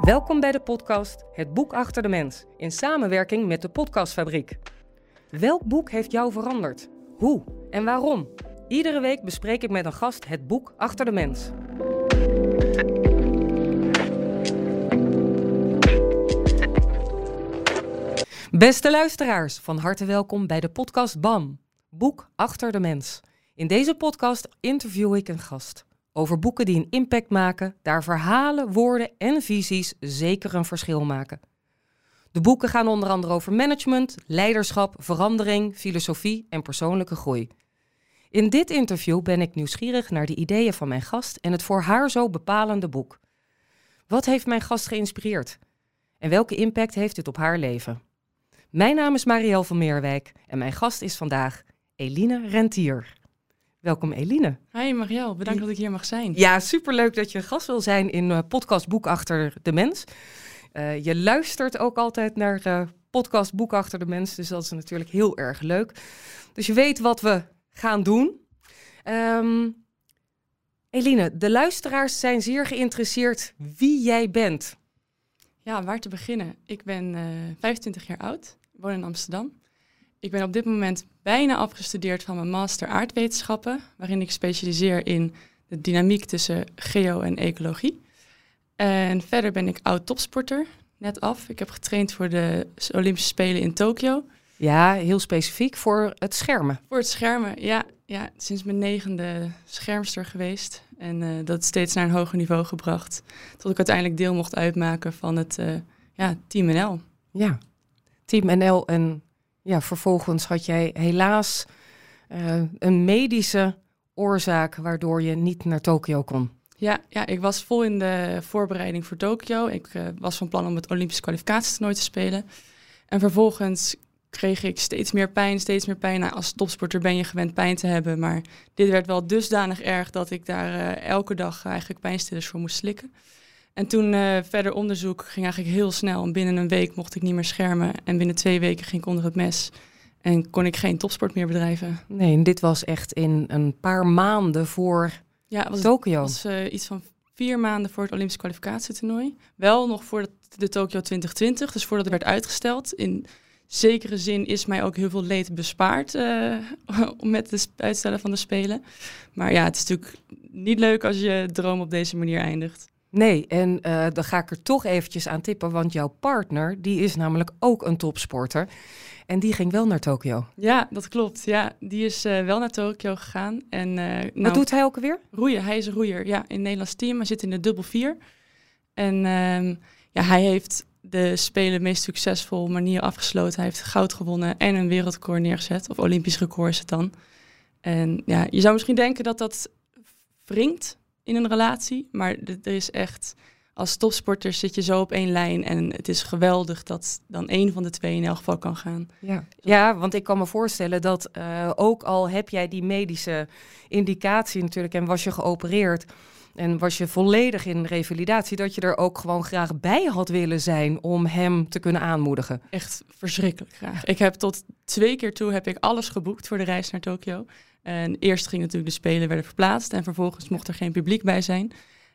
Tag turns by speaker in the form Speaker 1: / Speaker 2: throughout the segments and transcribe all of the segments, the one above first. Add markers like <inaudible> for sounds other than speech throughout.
Speaker 1: Welkom bij de podcast Het Boek Achter de Mens in samenwerking met de Podcastfabriek. Welk boek heeft jou veranderd? Hoe en waarom? Iedere week bespreek ik met een gast het boek Achter de Mens. Beste luisteraars, van harte welkom bij de podcast BAM, Boek Achter de Mens. In deze podcast interview ik een gast over boeken die een impact maken, daar verhalen, woorden en visies zeker een verschil maken. De boeken gaan onder andere over management, leiderschap, verandering, filosofie en persoonlijke groei. In dit interview ben ik nieuwsgierig naar de ideeën van mijn gast en het voor haar zo bepalende boek. Wat heeft mijn gast geïnspireerd? En welke impact heeft dit op haar leven? Mijn naam is Marielle van Meerwijk en mijn gast is vandaag Eline Rentier. Welkom Eline.
Speaker 2: Hi Marielle, bedankt dat ik hier mag zijn.
Speaker 1: Ja, superleuk dat je gast wil zijn in uh, podcast Boek Achter de Mens. Uh, je luistert ook altijd naar uh, podcast Boek Achter de Mens, dus dat is natuurlijk heel erg leuk. Dus je weet wat we gaan doen. Um, Eline, de luisteraars zijn zeer geïnteresseerd wie jij bent.
Speaker 2: Ja, waar te beginnen? Ik ben 25 jaar oud, woon in Amsterdam. Ik ben op dit moment bijna afgestudeerd van mijn master aardwetenschappen, waarin ik specialiseer in de dynamiek tussen geo en ecologie. En verder ben ik oud topsporter, net af. Ik heb getraind voor de Olympische Spelen in Tokio.
Speaker 1: Ja, heel specifiek voor het schermen.
Speaker 2: Voor het schermen, ja. ja sinds mijn negende schermster geweest. En uh, dat steeds naar een hoger niveau gebracht. Tot ik uiteindelijk deel mocht uitmaken van het uh, ja, Team NL.
Speaker 1: Ja, Team NL en ja, vervolgens had jij helaas uh, een medische oorzaak waardoor je niet naar Tokio kon.
Speaker 2: Ja, ja, ik was vol in de voorbereiding voor Tokio. Ik uh, was van plan om het Olympisch kwalificatietoernooi te spelen. En vervolgens kreeg ik steeds meer pijn, steeds meer pijn. Nou, als topsporter ben je gewend pijn te hebben, maar dit werd wel dusdanig erg dat ik daar uh, elke dag eigenlijk pijnstillers voor moest slikken. En toen uh, verder onderzoek ging eigenlijk heel snel. En binnen een week mocht ik niet meer schermen. En binnen twee weken ging ik onder het mes. En kon ik geen topsport meer bedrijven.
Speaker 1: Nee, en dit was echt in een paar maanden voor
Speaker 2: ja, was,
Speaker 1: Tokio.
Speaker 2: Was uh, iets van vier maanden voor het Olympisch kwalificatietoernooi. Wel nog voor de, de Tokio 2020, dus voordat het werd uitgesteld. In zekere zin is mij ook heel veel leed bespaard <laughs> uh, met het uitstellen van de Spelen. Maar ja, het is natuurlijk niet leuk als je droom op deze manier eindigt.
Speaker 1: Nee, en uh, dan ga ik er toch eventjes aan tippen, want jouw partner, die is namelijk ook een topsporter. En die ging wel naar Tokio.
Speaker 2: Ja, dat klopt. Ja, die is uh, wel naar Tokio gegaan. En, uh,
Speaker 1: Wat nou, doet hij ook alweer?
Speaker 2: Roeien. Hij is een roeier. Ja, in het Nederlands team. Hij zit in de dubbel vier. En um, ja, hij heeft de Spelen meest succesvol manier afgesloten. Hij heeft goud gewonnen en een wereldrecord neergezet. Of Olympisch record is het dan. En ja, je zou misschien denken dat dat wringt in een relatie. Maar er is echt, als topsporter zit je zo op één lijn. En het is geweldig dat dan één van de twee in elk geval kan gaan.
Speaker 1: Ja, ja want ik kan me voorstellen dat uh, ook al heb jij die medische indicatie natuurlijk en was je geopereerd. En was je volledig in revalidatie, dat je er ook gewoon graag bij had willen zijn om hem te kunnen aanmoedigen.
Speaker 2: Echt verschrikkelijk graag. Ik heb tot twee keer toe heb ik alles geboekt voor de reis naar Tokio. En eerst ging natuurlijk de Spelen werden verplaatst en vervolgens mocht er geen publiek bij zijn.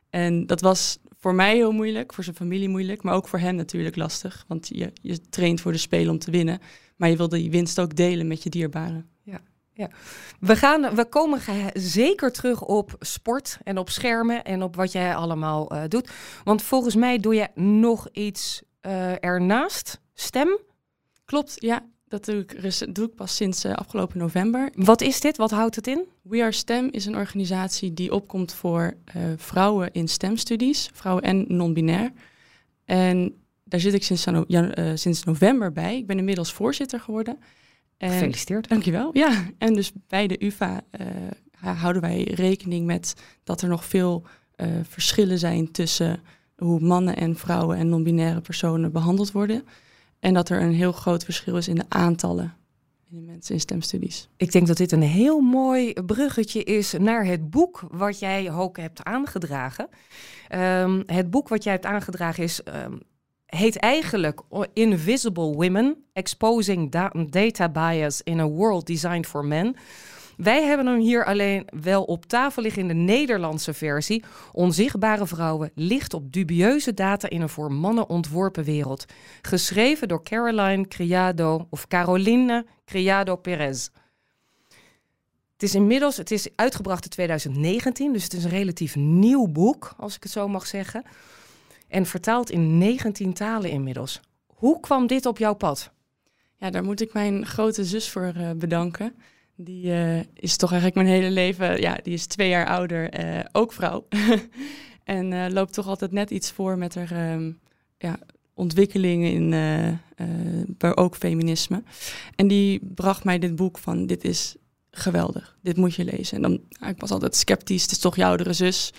Speaker 2: En dat was voor mij heel moeilijk, voor zijn familie moeilijk, maar ook voor hem natuurlijk lastig. Want je, je traint voor de Spelen om te winnen, maar je wil die winst ook delen met je dierbaren.
Speaker 1: Ja. We, gaan, we komen zeker terug op sport en op schermen en op wat jij allemaal uh, doet. Want volgens mij doe je nog iets uh, ernaast. Stem?
Speaker 2: Klopt, ja. Dat doe ik, doe ik pas sinds uh, afgelopen november.
Speaker 1: Wat is dit? Wat houdt het in?
Speaker 2: We Are STEM is een organisatie die opkomt voor vrouwen in STEM-studies, vrouwen en non-binair. En daar zit ik sinds, sinds november bij. Ik ben inmiddels voorzitter geworden.
Speaker 1: En, Gefeliciteerd.
Speaker 2: Dankjewel. Ja, en dus bij de UvA uh, houden wij rekening met dat er nog veel uh, verschillen zijn tussen hoe mannen en vrouwen en non-binaire personen behandeld worden. En dat er een heel groot verschil is in de aantallen in de mensen in stemstudies.
Speaker 1: Ik denk dat dit een heel mooi bruggetje is naar het boek wat jij ook hebt aangedragen. Um, het boek wat jij hebt aangedragen is um, heet eigenlijk Invisible Women: Exposing da Data Bias in a World Designed for Men. Wij hebben hem hier alleen wel op tafel liggen in de Nederlandse versie. Onzichtbare vrouwen, licht op dubieuze data in een voor mannen ontworpen wereld. Geschreven door Caroline Criado of Caroline Criado Perez. Het is inmiddels, het is uitgebracht in 2019, dus het is een relatief nieuw boek, als ik het zo mag zeggen. En vertaald in 19 talen inmiddels. Hoe kwam dit op jouw pad?
Speaker 2: Ja, daar moet ik mijn grote zus voor uh, bedanken. Die uh, is toch eigenlijk mijn hele leven, ja, die is twee jaar ouder, uh, ook vrouw. <laughs> en loopt toch altijd net iets voor met haar um, ja, ontwikkelingen in, maar ook feminisme. En die bracht mij dit boek van, dit is geweldig, dit moet je lezen. En dan, ik was altijd sceptisch, het is toch je oudere zus.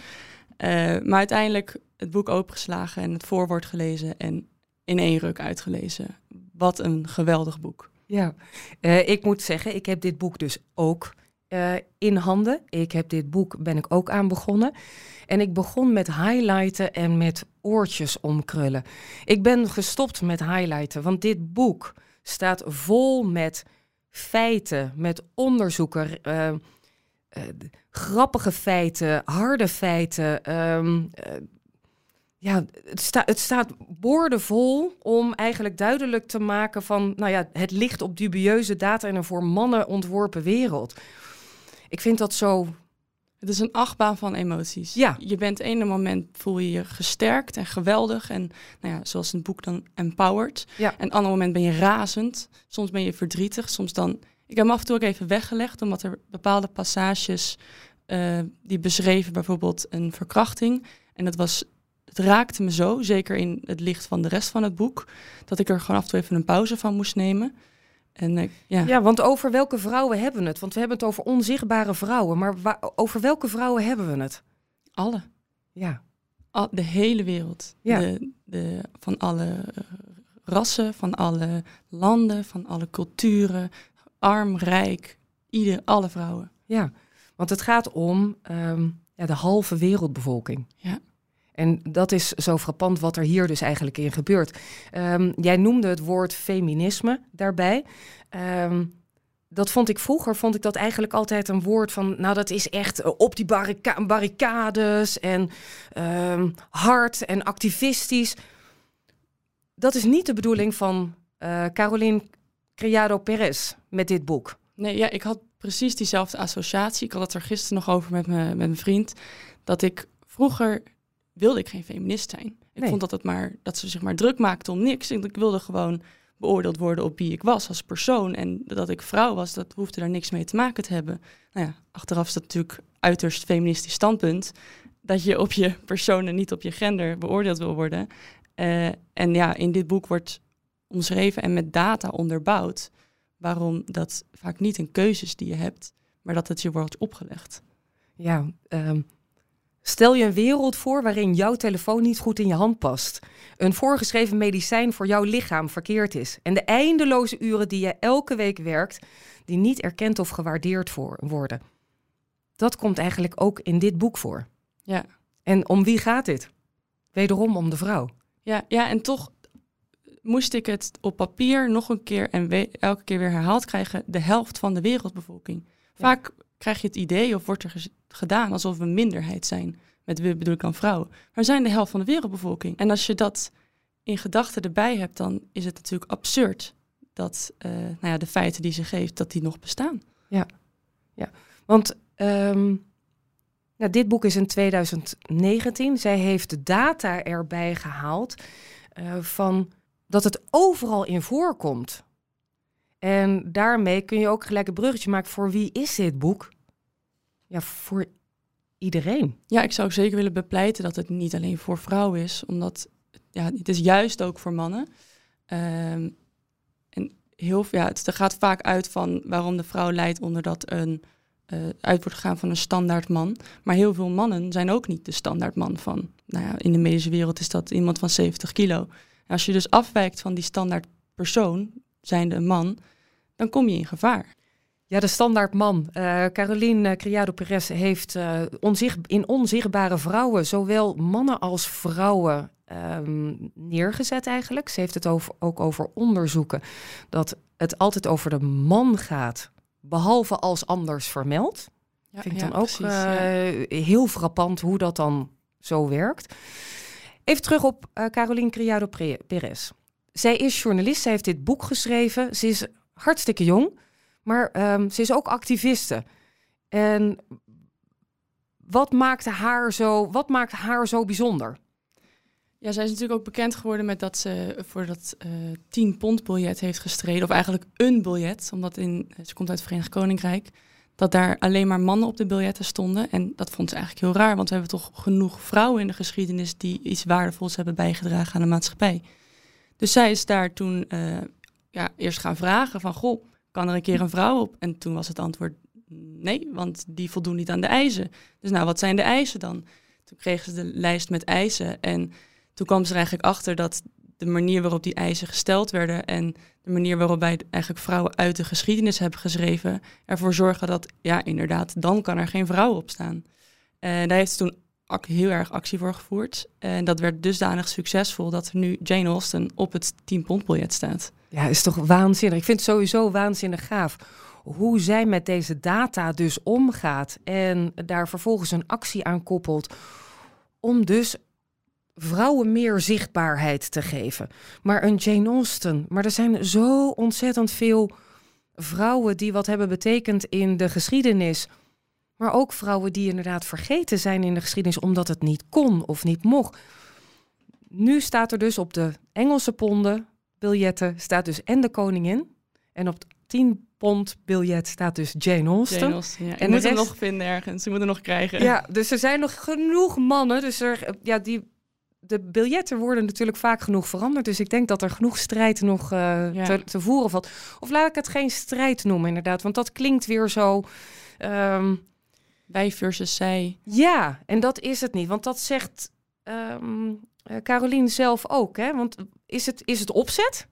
Speaker 2: Maar uiteindelijk het boek opengeslagen en het voorwoord gelezen en in één ruk uitgelezen. Wat een geweldig boek.
Speaker 1: Ja, uh, ik moet zeggen, ik heb dit boek dus ook uh, in handen. Ik heb dit boek, ben ik ook aan begonnen. En ik begon met highlighten en met oortjes omkrullen. Ik ben gestopt met highlighten, want dit boek staat vol met feiten, met onderzoeken, grappige feiten, harde feiten, ehm, ja, het, sta, het staat boordevol om eigenlijk duidelijk te maken van, nou ja, het ligt op dubieuze data in een voor mannen ontworpen wereld. Ik vind dat zo.
Speaker 2: Het is een achtbaan van emoties.
Speaker 1: Ja.
Speaker 2: Je bent ene moment voel je je gesterkt en geweldig en, nou ja, zoals een boek dan empowered.
Speaker 1: Ja.
Speaker 2: En ander moment ben je razend. Soms ben je verdrietig. Soms dan. Ik heb hem af en toe ook even weggelegd, omdat er bepaalde passages uh, die beschreven bijvoorbeeld een verkrachting. En dat was het raakte me zo, zeker in het licht van de rest van het boek, dat ik er gewoon af en toe even een pauze van moest nemen. En, uh, ja.
Speaker 1: ja, want over welke vrouwen hebben we het? Want we hebben het over onzichtbare vrouwen, maar over welke vrouwen hebben we het?
Speaker 2: Alle.
Speaker 1: Ja.
Speaker 2: Al, de hele wereld.
Speaker 1: Ja.
Speaker 2: De, de, van alle rassen, van alle landen, van alle culturen, arm, rijk, ieder, alle vrouwen.
Speaker 1: Ja, want het gaat om um, ja, de halve wereldbevolking.
Speaker 2: Ja.
Speaker 1: En dat is zo frappant wat er hier dus eigenlijk in gebeurt. Um, jij noemde het woord feminisme daarbij. Um, dat vond ik vroeger, vond ik dat eigenlijk altijd een woord van, nou dat is echt eh, op die barrica barricades en um, hard en activistisch. Dat is niet de bedoeling van uh, Caroline Criado Perez met dit boek.
Speaker 2: Nee, ja, ik had precies diezelfde associatie. Ik had het er gisteren nog over met, me, met mijn vriend. Dat ik vroeger wilde ik geen feminist zijn. Ik
Speaker 1: Nee.
Speaker 2: vond dat, het maar, dat ze zich maar druk maakte om niks. Ik, wilde gewoon beoordeeld worden op wie ik was als persoon. En dat ik vrouw was, dat hoefde daar niks mee te maken te hebben. Nou ja, achteraf is dat natuurlijk uiterst feministisch standpunt. Dat je op je persoon en niet op je gender beoordeeld wil worden. Uh, en ja, in dit boek wordt omschreven en met data onderbouwd waarom dat vaak niet een keuze is die je hebt, maar dat het je wordt opgelegd.
Speaker 1: Ja, um, stel je een wereld voor waarin jouw telefoon niet goed in je hand past. Een voorgeschreven medicijn voor jouw lichaam verkeerd is. En de eindeloze uren die je elke week werkt, die niet erkend of gewaardeerd voor worden. Dat komt eigenlijk ook in dit boek voor.
Speaker 2: Ja.
Speaker 1: En om wie gaat dit? Wederom om de vrouw.
Speaker 2: Ja, ja en toch moest ik het op papier nog een keer en elke keer weer herhaald krijgen, de helft van de wereldbevolking. Vaak ja. krijg je het idee of wordt er gedaan alsof we een minderheid zijn. Met we bedoel ik dan vrouwen. Maar we zijn de helft van de wereldbevolking. En als je dat in gedachten erbij hebt, dan is het natuurlijk absurd dat uh, nou ja, de feiten die ze geeft, dat die nog bestaan.
Speaker 1: Ja, ja. want um, nou, dit boek is in 2019. Zij heeft de data erbij gehaald uh, van dat het overal in voorkomt. En daarmee kun je ook gelijk een bruggetje maken voor wie is dit boek? Ja, voor iedereen.
Speaker 2: Ja, ik zou zeker willen bepleiten dat het niet alleen voor vrouwen is, omdat ja, het is juist ook voor mannen. Um, en heel ja, het gaat vaak uit van waarom de vrouw lijdt onder dat een uh, uit wordt gegaan van een standaard man. Maar heel veel mannen zijn ook niet de standaard man van. Nou ja, in de medische wereld is dat iemand van 70 kilo. Als je dus afwijkt van die standaard persoon, zijnde een man, dan kom je in gevaar.
Speaker 1: Ja, de standaard man. Uh, Caroline Criado Perez heeft uh, onzicht, in onzichtbare vrouwen zowel mannen als vrouwen um, neergezet eigenlijk. Ze heeft het over, ook over onderzoeken dat het altijd over de man gaat behalve als anders vermeld.
Speaker 2: Ja,
Speaker 1: Vind ik
Speaker 2: ja,
Speaker 1: dan ook
Speaker 2: precies, ja.
Speaker 1: eh, heel frappant hoe dat dan zo werkt. Even terug op eh Caroline Criado Perez. Zij is journalist, zij heeft dit boek geschreven. Ze is hartstikke jong, maar ehm, ze is ook activiste. En wat maakte haar zo, wat maakt haar zo bijzonder?
Speaker 2: Ja, zij is natuurlijk ook bekend geworden met dat ze voor dat eh 10 pond biljet heeft gestreden. Of eigenlijk een biljet, omdat in, ze komt uit het Verenigd Koninkrijk. Dat daar alleen maar mannen op de biljetten stonden. En dat vond ze eigenlijk heel raar, want we hebben toch genoeg vrouwen in de geschiedenis die iets waardevols hebben bijgedragen aan de maatschappij. Dus zij is daar toen eh, ja, eerst gaan vragen van, goh, kan er een keer een vrouw op? En toen was het antwoord nee, want die voldoen niet aan de eisen. Dus nou, wat zijn de eisen dan? Toen kregen ze de lijst met eisen en toen kwam ze er eigenlijk achter dat de manier waarop die eisen gesteld werden en de manier waarop wij eigenlijk vrouwen uit de geschiedenis hebben geschreven, ervoor zorgen dat, ja, inderdaad, dan kan er geen vrouw op staan. En daar heeft ze toen heel erg actie voor gevoerd. En dat werd dusdanig succesvol dat er nu Jane Austen op het 10 pond biljet staat.
Speaker 1: Ja, is toch waanzinnig. Ik vind het sowieso waanzinnig gaaf hoe zij met deze data dus omgaat en daar vervolgens een actie aan koppelt om dus vrouwen meer zichtbaarheid te geven. Maar een Jane Austen, maar er zijn zo ontzettend veel vrouwen die wat hebben betekend in de geschiedenis. Maar ook vrouwen die inderdaad vergeten zijn in de geschiedenis omdat het niet kon of niet mocht. Nu staat er dus op de Engelse ponden biljetten staat dus en de koningin. En op het 10 pond biljet staat dus Jane Austen.
Speaker 2: Jane Austen, ja.
Speaker 1: En de
Speaker 2: moet hem nog vinden ergens. Ze moeten nog krijgen.
Speaker 1: Ja, dus er zijn nog genoeg mannen. Dus er, ja, die, de biljetten worden natuurlijk vaak genoeg veranderd. Dus ik denk dat er genoeg strijd nog eh,
Speaker 2: Ja.
Speaker 1: te, te voeren valt. Of laat ik het geen strijd noemen, inderdaad. Want dat klinkt weer zo. ehm,
Speaker 2: Wij versus zij.
Speaker 1: ja, en dat is het niet. Want dat zegt eh, Caroline zelf ook. Hè? Want is het, is het opzet?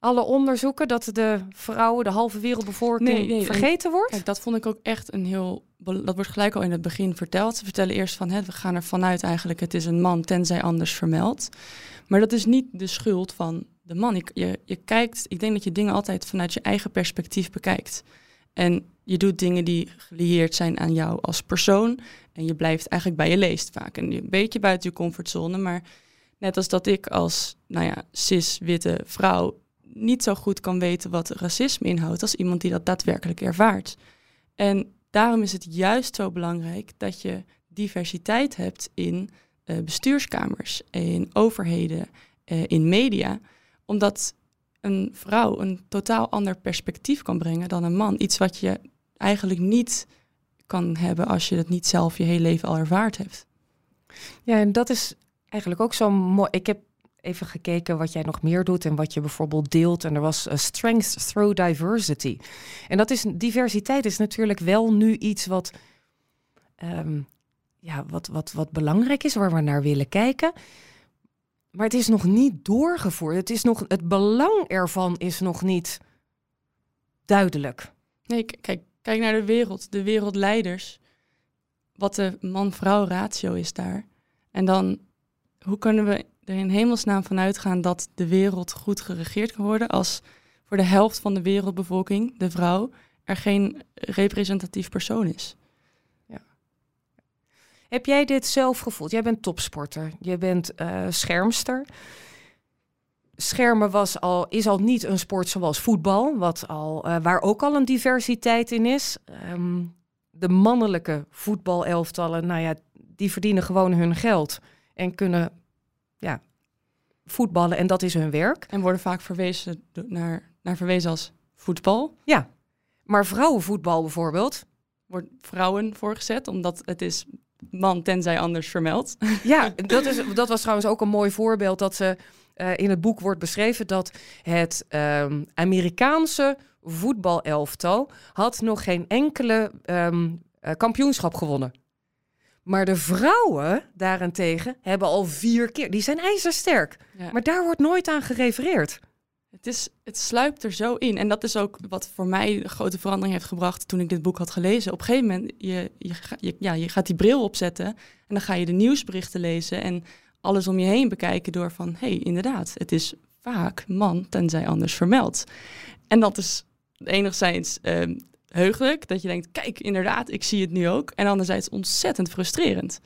Speaker 1: Alle onderzoeken dat de vrouwen, de halve wereldbevolking,
Speaker 2: Nee, nee, en-
Speaker 1: vergeten wordt?
Speaker 2: Kijk, dat vond ik ook echt een heel... Dat wordt gelijk al in het begin verteld. Ze vertellen eerst van, hè, we gaan er vanuit eigenlijk... het is een man, tenzij anders vermeld. Maar dat is niet de schuld van de man. Ik, je, je kijkt, ik denk dat je dingen altijd vanuit je eigen perspectief bekijkt. En je doet dingen die gelieerd zijn aan jou als persoon. En je blijft eigenlijk bij je leest vaak. En een beetje buiten je comfortzone. Maar net als dat ik als nou ja, cis-witte vrouw niet zo goed kan weten wat racisme inhoudt als iemand die dat daadwerkelijk ervaart. En daarom is het juist zo belangrijk dat je diversiteit hebt in eh, bestuurskamers, in overheden, eh, in media, omdat een vrouw een totaal ander perspectief kan brengen dan een man. Iets wat je eigenlijk niet kan hebben als je het niet zelf je hele leven al ervaard hebt.
Speaker 1: Ja, en dat is eigenlijk ook zo mooi. Ik heb even gekeken wat jij nog meer doet en wat je bijvoorbeeld deelt. En er was eh, Strength Through Diversity. En dat is diversiteit is natuurlijk wel nu iets wat, ehm, ja, wat, wat, wat belangrijk is, waar we naar willen kijken. Maar het is nog niet doorgevoerd. Het, is nog, het belang ervan is nog niet duidelijk.
Speaker 2: Nee, kijk, kijk naar de wereld, de wereldleiders. Wat de man-vrouw ratio is daar. En dan, hoe kunnen we in hemelsnaam van uitgaan dat de wereld goed geregeerd kan worden als voor de helft van de wereldbevolking, de vrouw, er geen representatief persoon is?
Speaker 1: Heb jij dit zelf gevoeld? Jij bent topsporter, je bent eh, schermster. Schermen was al, is al niet een sport zoals voetbal, wat al, eh, waar ook al een diversiteit in is. Ehm, de mannelijke voetbalelftallen, nou ja, die verdienen gewoon hun geld en kunnen ja, voetballen en dat is hun werk.
Speaker 2: En worden vaak verwezen naar, naar verwezen als voetbal.
Speaker 1: Ja, maar vrouwenvoetbal bijvoorbeeld,
Speaker 2: Wordt vrouwen voorgezet, omdat het is man tenzij anders vermeld. <laughs>
Speaker 1: Ja, dat, is, dat was trouwens ook een mooi voorbeeld dat ze eh, in het boek wordt beschreven dat het ehm, Amerikaanse voetbalelftal had nog geen enkele eh, kampioenschap gewonnen. Maar de vrouwen daarentegen hebben al vier keer. Die zijn ijzersterk.
Speaker 2: Ja.
Speaker 1: Maar daar wordt nooit aan gerefereerd.
Speaker 2: Het, is, het sluipt er zo in. En dat is ook wat voor mij grote verandering heeft gebracht toen ik dit boek had gelezen. Op een gegeven moment, je, je, ja, je gaat die bril opzetten en dan ga je de nieuwsberichten lezen en alles om je heen bekijken door van, hé, hey, inderdaad, het is vaak man, tenzij anders vermeld. En dat is enigszins ehm, heugelijk, dat je denkt, kijk, inderdaad, ik zie het nu ook. En anderzijds ontzettend frustrerend.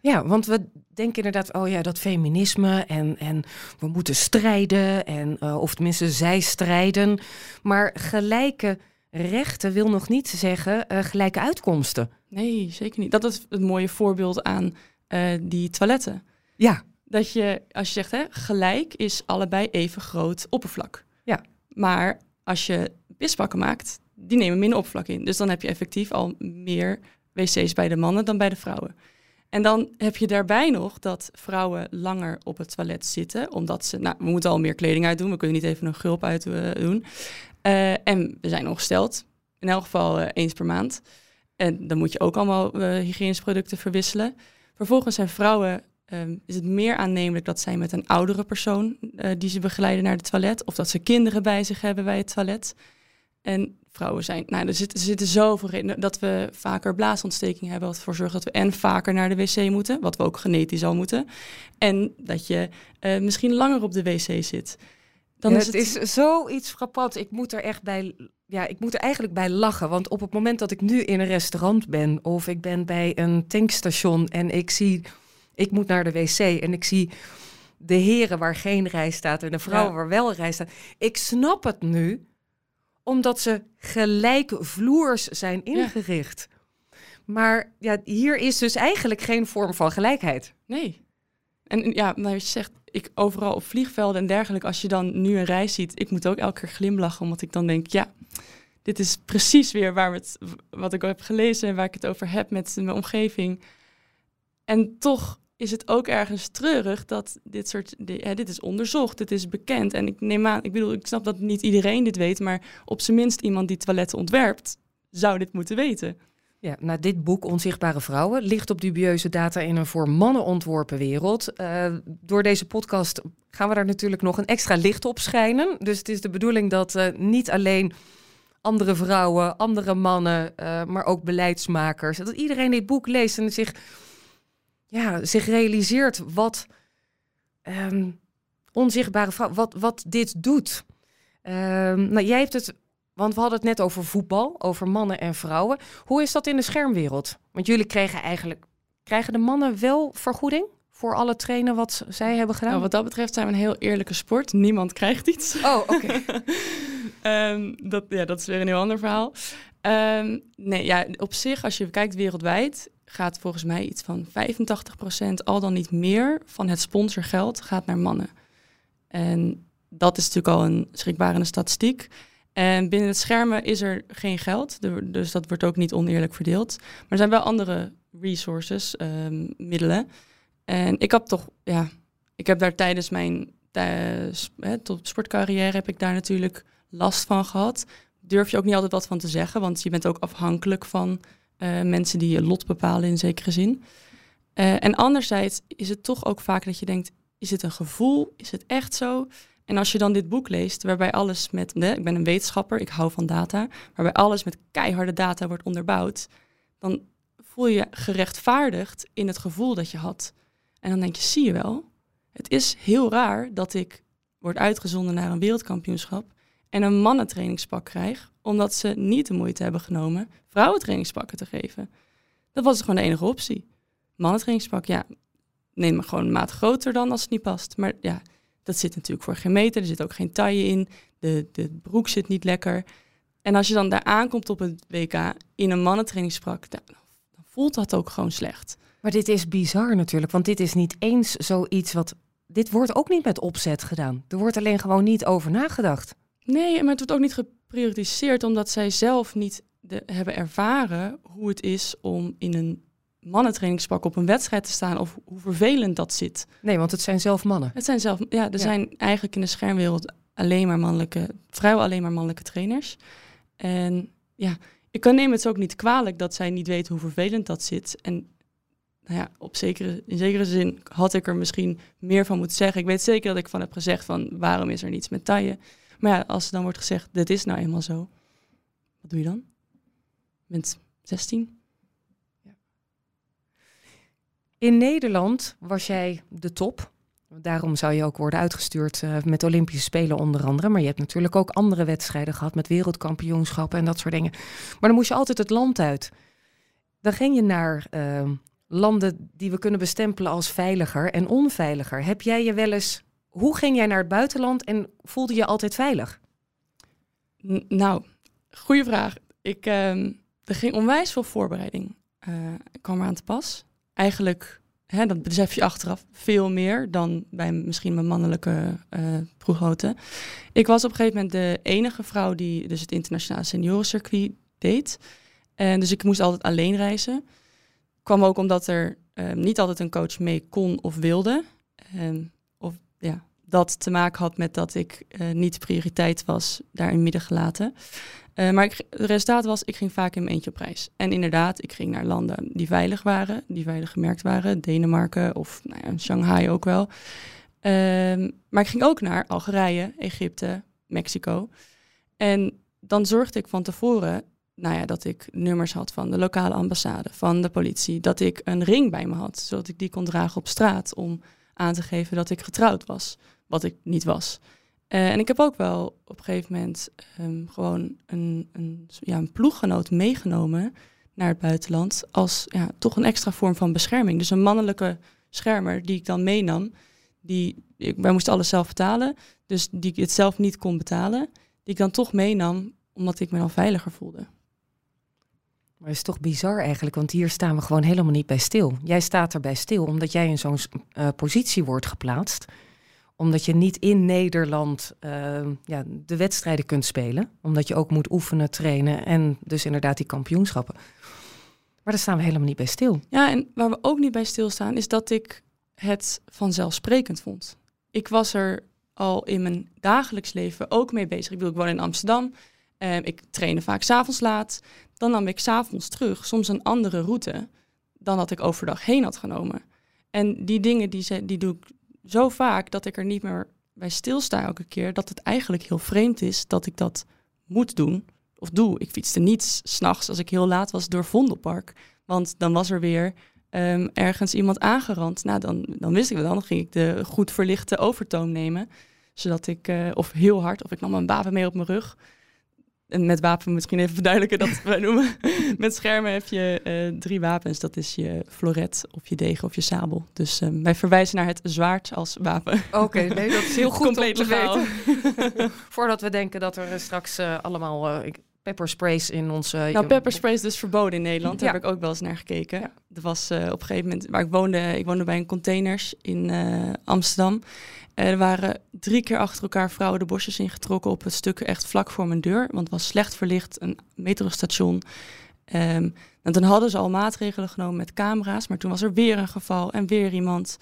Speaker 1: Ja, want we denken inderdaad, oh ja, dat feminisme en, en we moeten strijden, en, uh, of tenminste zij strijden. Maar gelijke rechten wil nog niet zeggen uh, gelijke uitkomsten.
Speaker 2: Nee, zeker niet. Dat is het mooie voorbeeld aan uh, die toiletten.
Speaker 1: Ja.
Speaker 2: Dat je, als je zegt, hè, gelijk is allebei even groot oppervlak.
Speaker 1: Ja.
Speaker 2: Maar als je pispakken maakt, die nemen minder oppervlak in. Dus dan heb je effectief al meer wc's bij de mannen dan bij de vrouwen. En dan heb je daarbij nog dat vrouwen langer op het toilet zitten, omdat ze, nou, we moeten al meer kleding uitdoen, we kunnen niet even een gulp uit uh, doen. Uh, en we zijn ongesteld, in elk geval uh, eens per maand. En dan moet je ook allemaal hygiënische producten verwisselen. Vervolgens zijn vrouwen, um, is het meer aannemelijk dat zij met een oudere persoon die ze begeleiden naar het toilet, of dat ze kinderen bij zich hebben bij het toilet. En vrouwen zijn. Nou, er zitten, er zitten zoveel redenen dat we vaker blaasontsteking hebben, wat ervoor zorgt dat we en vaker naar de wc moeten, wat we ook genetisch al moeten. En dat je uh, misschien langer op de wc zit.
Speaker 1: Dan ja, is het... het is zoiets frappant. Ik moet er echt bij. Ja, ik moet er eigenlijk bij lachen. Want op het moment dat ik nu in een restaurant ben of ik ben bij een tankstation en ik zie, ik moet naar de wc en ik zie de heren waar geen rij staat en de vrouwen ja. waar wel rij staat. Ik snap het nu omdat ze gelijkvloers zijn ingericht. Maar ja, hier is dus eigenlijk geen vorm van gelijkheid.
Speaker 2: Nee. En ja, nou je zegt, ik overal op vliegvelden en dergelijke, als je dan nu een reis ziet, ik moet ook elke keer glimlachen, omdat ik dan denk, ja, dit is precies weer waar het, wat ik heb gelezen en waar ik het over heb met mijn omgeving. En toch is het ook ergens treurig dat dit soort. Ja, dit is onderzocht, dit is bekend. En ik neem aan, ik bedoel, ik snap dat niet iedereen dit weet, maar op zijn minst iemand die toiletten ontwerpt, zou dit moeten weten.
Speaker 1: Ja, nou, dit boek Onzichtbare Vrouwen ligt op dubieuze data in een voor mannen ontworpen wereld. Uh, door deze podcast gaan we daar natuurlijk nog een extra licht op schijnen. Dus het is de bedoeling dat uh, niet alleen andere vrouwen, andere mannen, uh, maar ook beleidsmakers, dat iedereen dit boek leest en zich ja, zich realiseert wat um, onzichtbare vrouw, wat, wat dit doet. Um, nou, jij hebt het, want we hadden het net over voetbal, over mannen en vrouwen. Hoe is dat in de schermwereld? Want jullie kregen eigenlijk, krijgen de mannen wel vergoeding? Voor alle trainen wat zij hebben gedaan?
Speaker 2: Nou, wat dat betreft zijn we een heel eerlijke sport. Niemand krijgt iets.
Speaker 1: Oh, oké.
Speaker 2: um, <laughs> dat, ja, dat is weer een heel ander verhaal. Um, nee, ja, op zich, als je kijkt wereldwijd, gaat volgens mij iets van 85% al dan niet meer van het sponsorgeld gaat naar mannen. En dat is natuurlijk al een schrikbarende statistiek. En binnen het schermen is er geen geld, dus dat wordt ook niet oneerlijk verdeeld. Maar er zijn wel andere resources, um, middelen. En ik heb toch, ja, ik heb daar tijdens mijn tot sportcarrière heb ik daar natuurlijk last van gehad. Durf je ook niet altijd wat van te zeggen, want je bent ook afhankelijk van uh, mensen die je lot bepalen in zekere zin. Uh, en anderzijds is het toch ook vaak dat je denkt, is het een gevoel? Is het echt zo? En als je dan dit boek leest, waarbij alles met, nee, ik ben een wetenschapper, ik hou van data, waarbij alles met keiharde data wordt onderbouwd, dan voel je gerechtvaardigd in het gevoel dat je had. En dan denk je, zie je wel, het is heel raar dat ik word uitgezonden naar een wereldkampioenschap en een mannentrainingspak krijg, omdat ze niet de moeite hebben genomen vrouwentrainingspakken te geven. Dat was gewoon de enige optie. Mannentrainingspak, ja, neem maar gewoon een maat groter dan als het niet past. Maar ja, dat zit natuurlijk voor geen meter, er zit ook geen taille in, de, de broek zit niet lekker. En als je dan daar aankomt op een WK in een mannentrainingspak, dan voelt dat ook gewoon slecht.
Speaker 1: Maar dit is bizar natuurlijk, want dit is niet eens zoiets wat. Dit wordt ook niet met opzet gedaan. Er wordt alleen gewoon niet over nagedacht.
Speaker 2: Nee, maar het wordt ook niet geprioritiseerd omdat zij zelf niet de, hebben ervaren hoe het is om in een mannentrainingspak op een wedstrijd te staan of hoe vervelend dat zit.
Speaker 1: Nee, want het zijn zelf mannen.
Speaker 2: Het zijn zelf, ja, er zijn eigenlijk in de schermwereld alleen maar mannelijke, vrijwel alleen maar mannelijke trainers. En ja, ik kan neem het ook niet kwalijk dat zij niet weten hoe vervelend dat zit. En nou ja, op zekere, in zekere zin had ik er misschien meer van moeten zeggen. Ik weet zeker dat ik van heb gezegd van waarom is er niets met taille. Maar ja, als dan wordt gezegd, dit is nou eenmaal zo, wat doe je dan? Met 16? Ja.
Speaker 1: In Nederland was jij de top. Daarom zou je ook worden uitgestuurd uh, met Olympische Spelen onder andere. Maar je hebt natuurlijk ook andere wedstrijden gehad met wereldkampioenschappen en dat soort dingen. Maar dan moest je altijd het land uit. Dan ging je naar uh, landen die we kunnen bestempelen als veiliger en onveiliger. Heb jij je wel eens. Hoe ging jij naar het buitenland en voelde je altijd veilig?
Speaker 2: Nou, goede vraag. Ik, uh, er ging onwijs veel voorbereiding. Uh, kwam eraan te pas. Eigenlijk hè, dat besef je achteraf veel meer dan bij misschien mijn mannelijke uh, Ik was op een gegeven moment de enige vrouw die dus het internationale seniorencircuit deed. En dus ik moest altijd alleen reizen. Kwam ook omdat er uh, niet altijd een coach mee kon of wilde. Um, of ja, dat te maken had met dat ik uh, niet prioriteit was, daar in midden gelaten. Uh, maar ik, het resultaat was, ik ging vaak in mijn eentje op reis. En inderdaad, ik ging naar landen die veilig waren, die veilig gemerkt waren. Denemarken of nou ja, Shanghai ook wel. Um, maar ik ging ook naar Algerije, Egypte, Mexico. En dan zorgde ik van tevoren nou ja, dat ik nummers had van de lokale ambassade, van de politie. Dat ik een ring bij me had, zodat ik die kon dragen op straat om aan te geven dat ik getrouwd was, wat ik niet was. Uh, en ik heb ook wel op een gegeven moment um, gewoon een, een, ja, een ploeggenoot meegenomen naar het buitenland als ja, toch een extra vorm van bescherming. Dus een mannelijke schermer die ik dan meenam, die, ik, wij moesten alles zelf betalen, dus die ik het zelf niet kon betalen, die ik dan toch meenam omdat ik me dan veiliger voelde.
Speaker 1: Maar het is toch bizar eigenlijk, want hier staan we gewoon helemaal niet bij stil. Jij staat erbij stil omdat jij in zo'n uh, positie wordt geplaatst omdat je niet in Nederland uh, ja, de wedstrijden kunt spelen. Omdat je ook moet oefenen, trainen en dus inderdaad die kampioenschappen. Maar daar staan we helemaal niet bij stil.
Speaker 2: Ja, en waar we ook niet bij stilstaan is dat ik het vanzelfsprekend vond. Ik was er al in mijn dagelijks leven ook mee bezig. Ik bedoel, ik in Amsterdam. Uh, ik trainde vaak s'avonds laat. Dan nam ik s'avonds terug, soms een andere route dan dat ik overdag heen had genomen. En die dingen die, die doe ik zo vaak dat ik er niet meer bij stilsta elke keer. Dat het eigenlijk heel vreemd is dat ik dat moet doen of doe. Ik fietste niet s'nachts als ik heel laat was door Vondelpark. Want dan was er weer um, ergens iemand aangerand. Nou, dan, dan wist ik wel. Dan ging ik de goed verlichte overtoom nemen. Zodat ik, uh, of heel hard, of ik nam een wapen mee op mijn rug met wapen misschien even verduidelijken dat wij noemen. <laughs> met schermen heb je uh, drie wapens. Dat is je floret of je degen of je sabel. Dus um, wij verwijzen naar het zwaard als wapen.
Speaker 1: Oké, nee, dat is heel <laughs> goed Compleet om te weten. <laughs> Voordat we denken dat er straks uh, allemaal uh, peppersprays in onze...
Speaker 2: Nou, pepperspray is dus verboden in Nederland. Daar heb ik ook wel eens naar gekeken. Ja. Er was op een gegeven moment... waar ik woonde, ik woonde bij een containers in Amsterdam. Er waren drie keer achter elkaar vrouwen de bosjes ingetrokken op het stuk echt vlak voor mijn deur. Want het was slecht verlicht, een metrostation. Um, en toen hadden ze al maatregelen genomen met camera's. Maar toen was er weer een geval en weer iemand.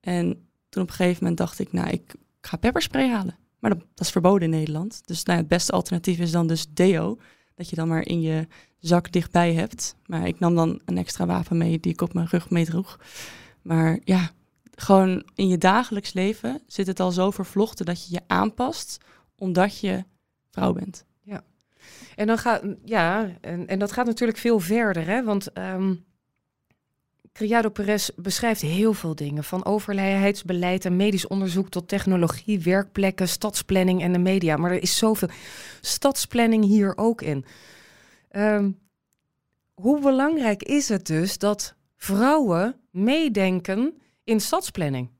Speaker 2: En toen op een gegeven moment dacht ik, nou, ik ga pepperspray halen. Maar dat, is verboden in Nederland. Dus nou, het beste alternatief is dan dus deo. Dat je dan maar in je zak dichtbij hebt. Maar ik nam dan een extra wapen mee die ik op mijn rug meedroeg. Maar ja, gewoon in je dagelijks leven zit het al zo vervlochten dat je je aanpast omdat je vrouw bent.
Speaker 1: Ja, en dan gaat ja, en, en dat gaat natuurlijk veel verder, hè? Want um, Criado Perez beschrijft heel veel dingen, van overheidsbeleid en medisch onderzoek tot technologie, werkplekken, stadsplanning en de media. Maar er is zoveel stadsplanning hier ook in. Um, hoe belangrijk is het dus dat vrouwen meedenken in stadsplanning.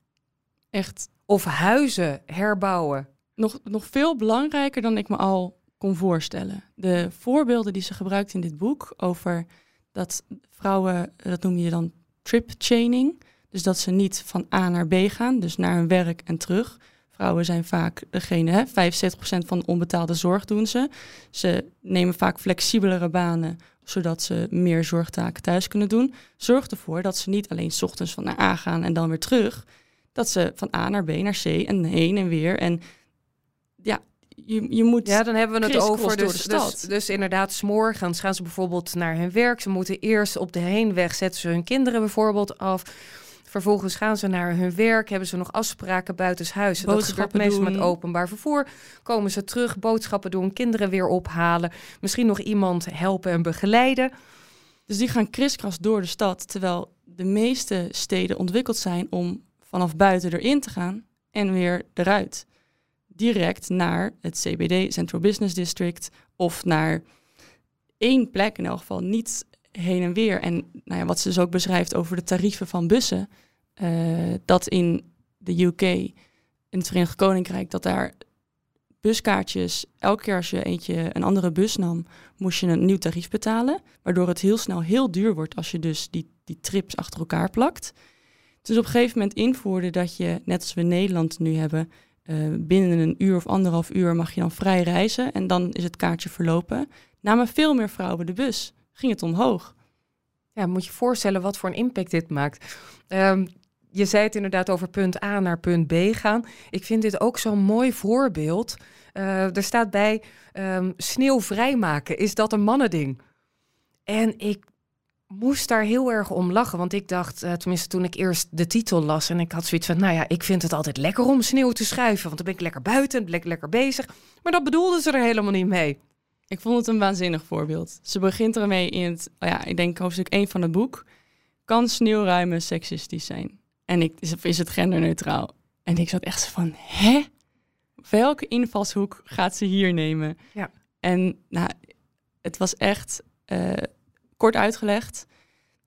Speaker 2: Echt.
Speaker 1: Of huizen herbouwen.
Speaker 2: Nog, nog veel belangrijker dan ik me al kon voorstellen. De voorbeelden die ze gebruikt in dit boek over dat vrouwen, dat noem je dan trip chaining. Dus dat ze niet van A naar B gaan, dus naar hun werk en terug. Vrouwen zijn vaak degene, hè, 75% van de onbetaalde zorg doen ze. Ze nemen vaak flexibelere banen zodat ze meer zorgtaken thuis kunnen doen. Zorg ervoor dat ze niet alleen ochtends van naar A gaan en dan weer terug. Dat ze van A naar B naar C en heen en weer. En je, je moet.
Speaker 1: Ja, dan hebben we het over. Dus, dus, dus, inderdaad, s'morgens gaan ze bijvoorbeeld naar hun werk. Ze moeten eerst op de heenweg zetten ze hun kinderen bijvoorbeeld af. Vervolgens gaan ze naar hun werk, hebben ze nog afspraken buitenshuis. Dat gebeurt meestal met openbaar vervoer. Komen ze terug, boodschappen doen, kinderen weer ophalen. Misschien nog iemand helpen en begeleiden.
Speaker 2: Dus die gaan kriskras door de stad, terwijl de meeste steden ontwikkeld zijn om vanaf buiten erin te gaan en weer eruit. Direct naar het CBD, Central Business District, of naar één plek in elk geval, niet heen en weer. En nou ja, wat ze dus ook beschrijft over de tarieven van bussen, uh, dat in de UK, in het Verenigd Koninkrijk, dat daar buskaartjes, elke keer als je eentje een andere bus nam, moest je een nieuw tarief betalen. Waardoor het heel snel heel duur wordt als je dus die, die trips achter elkaar plakt. Dus op een gegeven moment invoerde dat je, net als we Nederland nu hebben, uh, binnen een uur of anderhalf uur mag je dan vrij reizen en dan is het kaartje verlopen. Namen veel meer vrouwen de bus, ging het omhoog.
Speaker 1: Ja, moet je voorstellen wat voor een impact dit maakt. Um, je zei het inderdaad over punt A naar punt B gaan. Ik vind dit ook zo'n mooi voorbeeld. Uh, er staat bij um, sneeuw vrijmaken. Is dat een mannending? En ik moest daar heel erg om lachen. Want ik dacht, uh, tenminste toen ik eerst de titel las... en ik had zoiets van, nou ja, ik vind het altijd lekker om sneeuw te schuiven... want dan ben ik lekker buiten, ben ik lekker bezig. Maar dat bedoelden ze er helemaal niet mee.
Speaker 2: Ik vond het een waanzinnig voorbeeld. Ze begint ermee in het, oh ja, ik denk hoofdstuk 1 van het boek... kan sneeuwruimen seksistisch zijn? En ik, is, het genderneutraal? En ik zat echt van, hè? Welke invalshoek gaat ze hier nemen?
Speaker 1: Ja.
Speaker 2: En nou, het was echt uh, kort uitgelegd.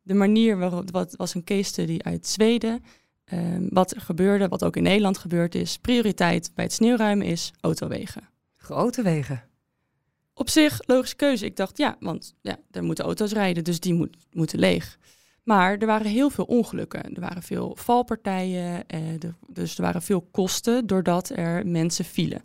Speaker 2: De manier waarop, wat was een case study uit Zweden. Uh, wat er gebeurde, wat ook in Nederland gebeurd is. Prioriteit bij het sneeuwruimen is autowegen.
Speaker 1: Grote wegen.
Speaker 2: Op zich, logische keuze. Ik dacht, ja, want ja, er moeten auto's rijden, dus die moet, moeten leeg. Maar er waren heel veel ongelukken. Er waren veel valpartijen, eh, dus er waren veel kosten doordat er mensen vielen.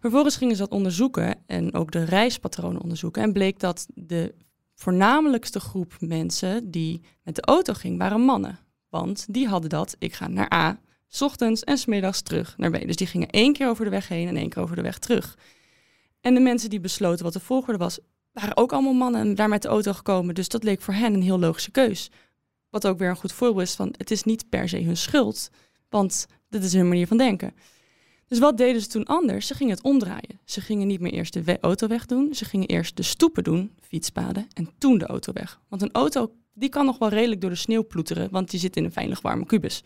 Speaker 2: Vervolgens gingen ze dat onderzoeken en ook de reispatronen onderzoeken. En bleek dat de voornamelijkste groep mensen die met de auto ging, waren mannen. Want die hadden dat, ik ga naar A, s ochtends en smiddags terug naar B. Dus die gingen één keer over de weg heen en één keer over de weg terug. En de mensen die besloten wat de volgorde was, waren ook allemaal mannen en daar met de auto gekomen. Dus dat leek voor hen een heel logische keus. Wat ook weer een goed voorbeeld is van het is niet per se hun schuld, want dit is hun manier van denken. Dus wat deden ze toen anders? Ze gingen het omdraaien. Ze gingen niet meer eerst de auto weg doen, ze gingen eerst de stoepen doen, fietspaden, en toen de auto weg. Want een auto die kan nog wel redelijk door de sneeuw ploeteren, want die zit in een veilig warme kubus.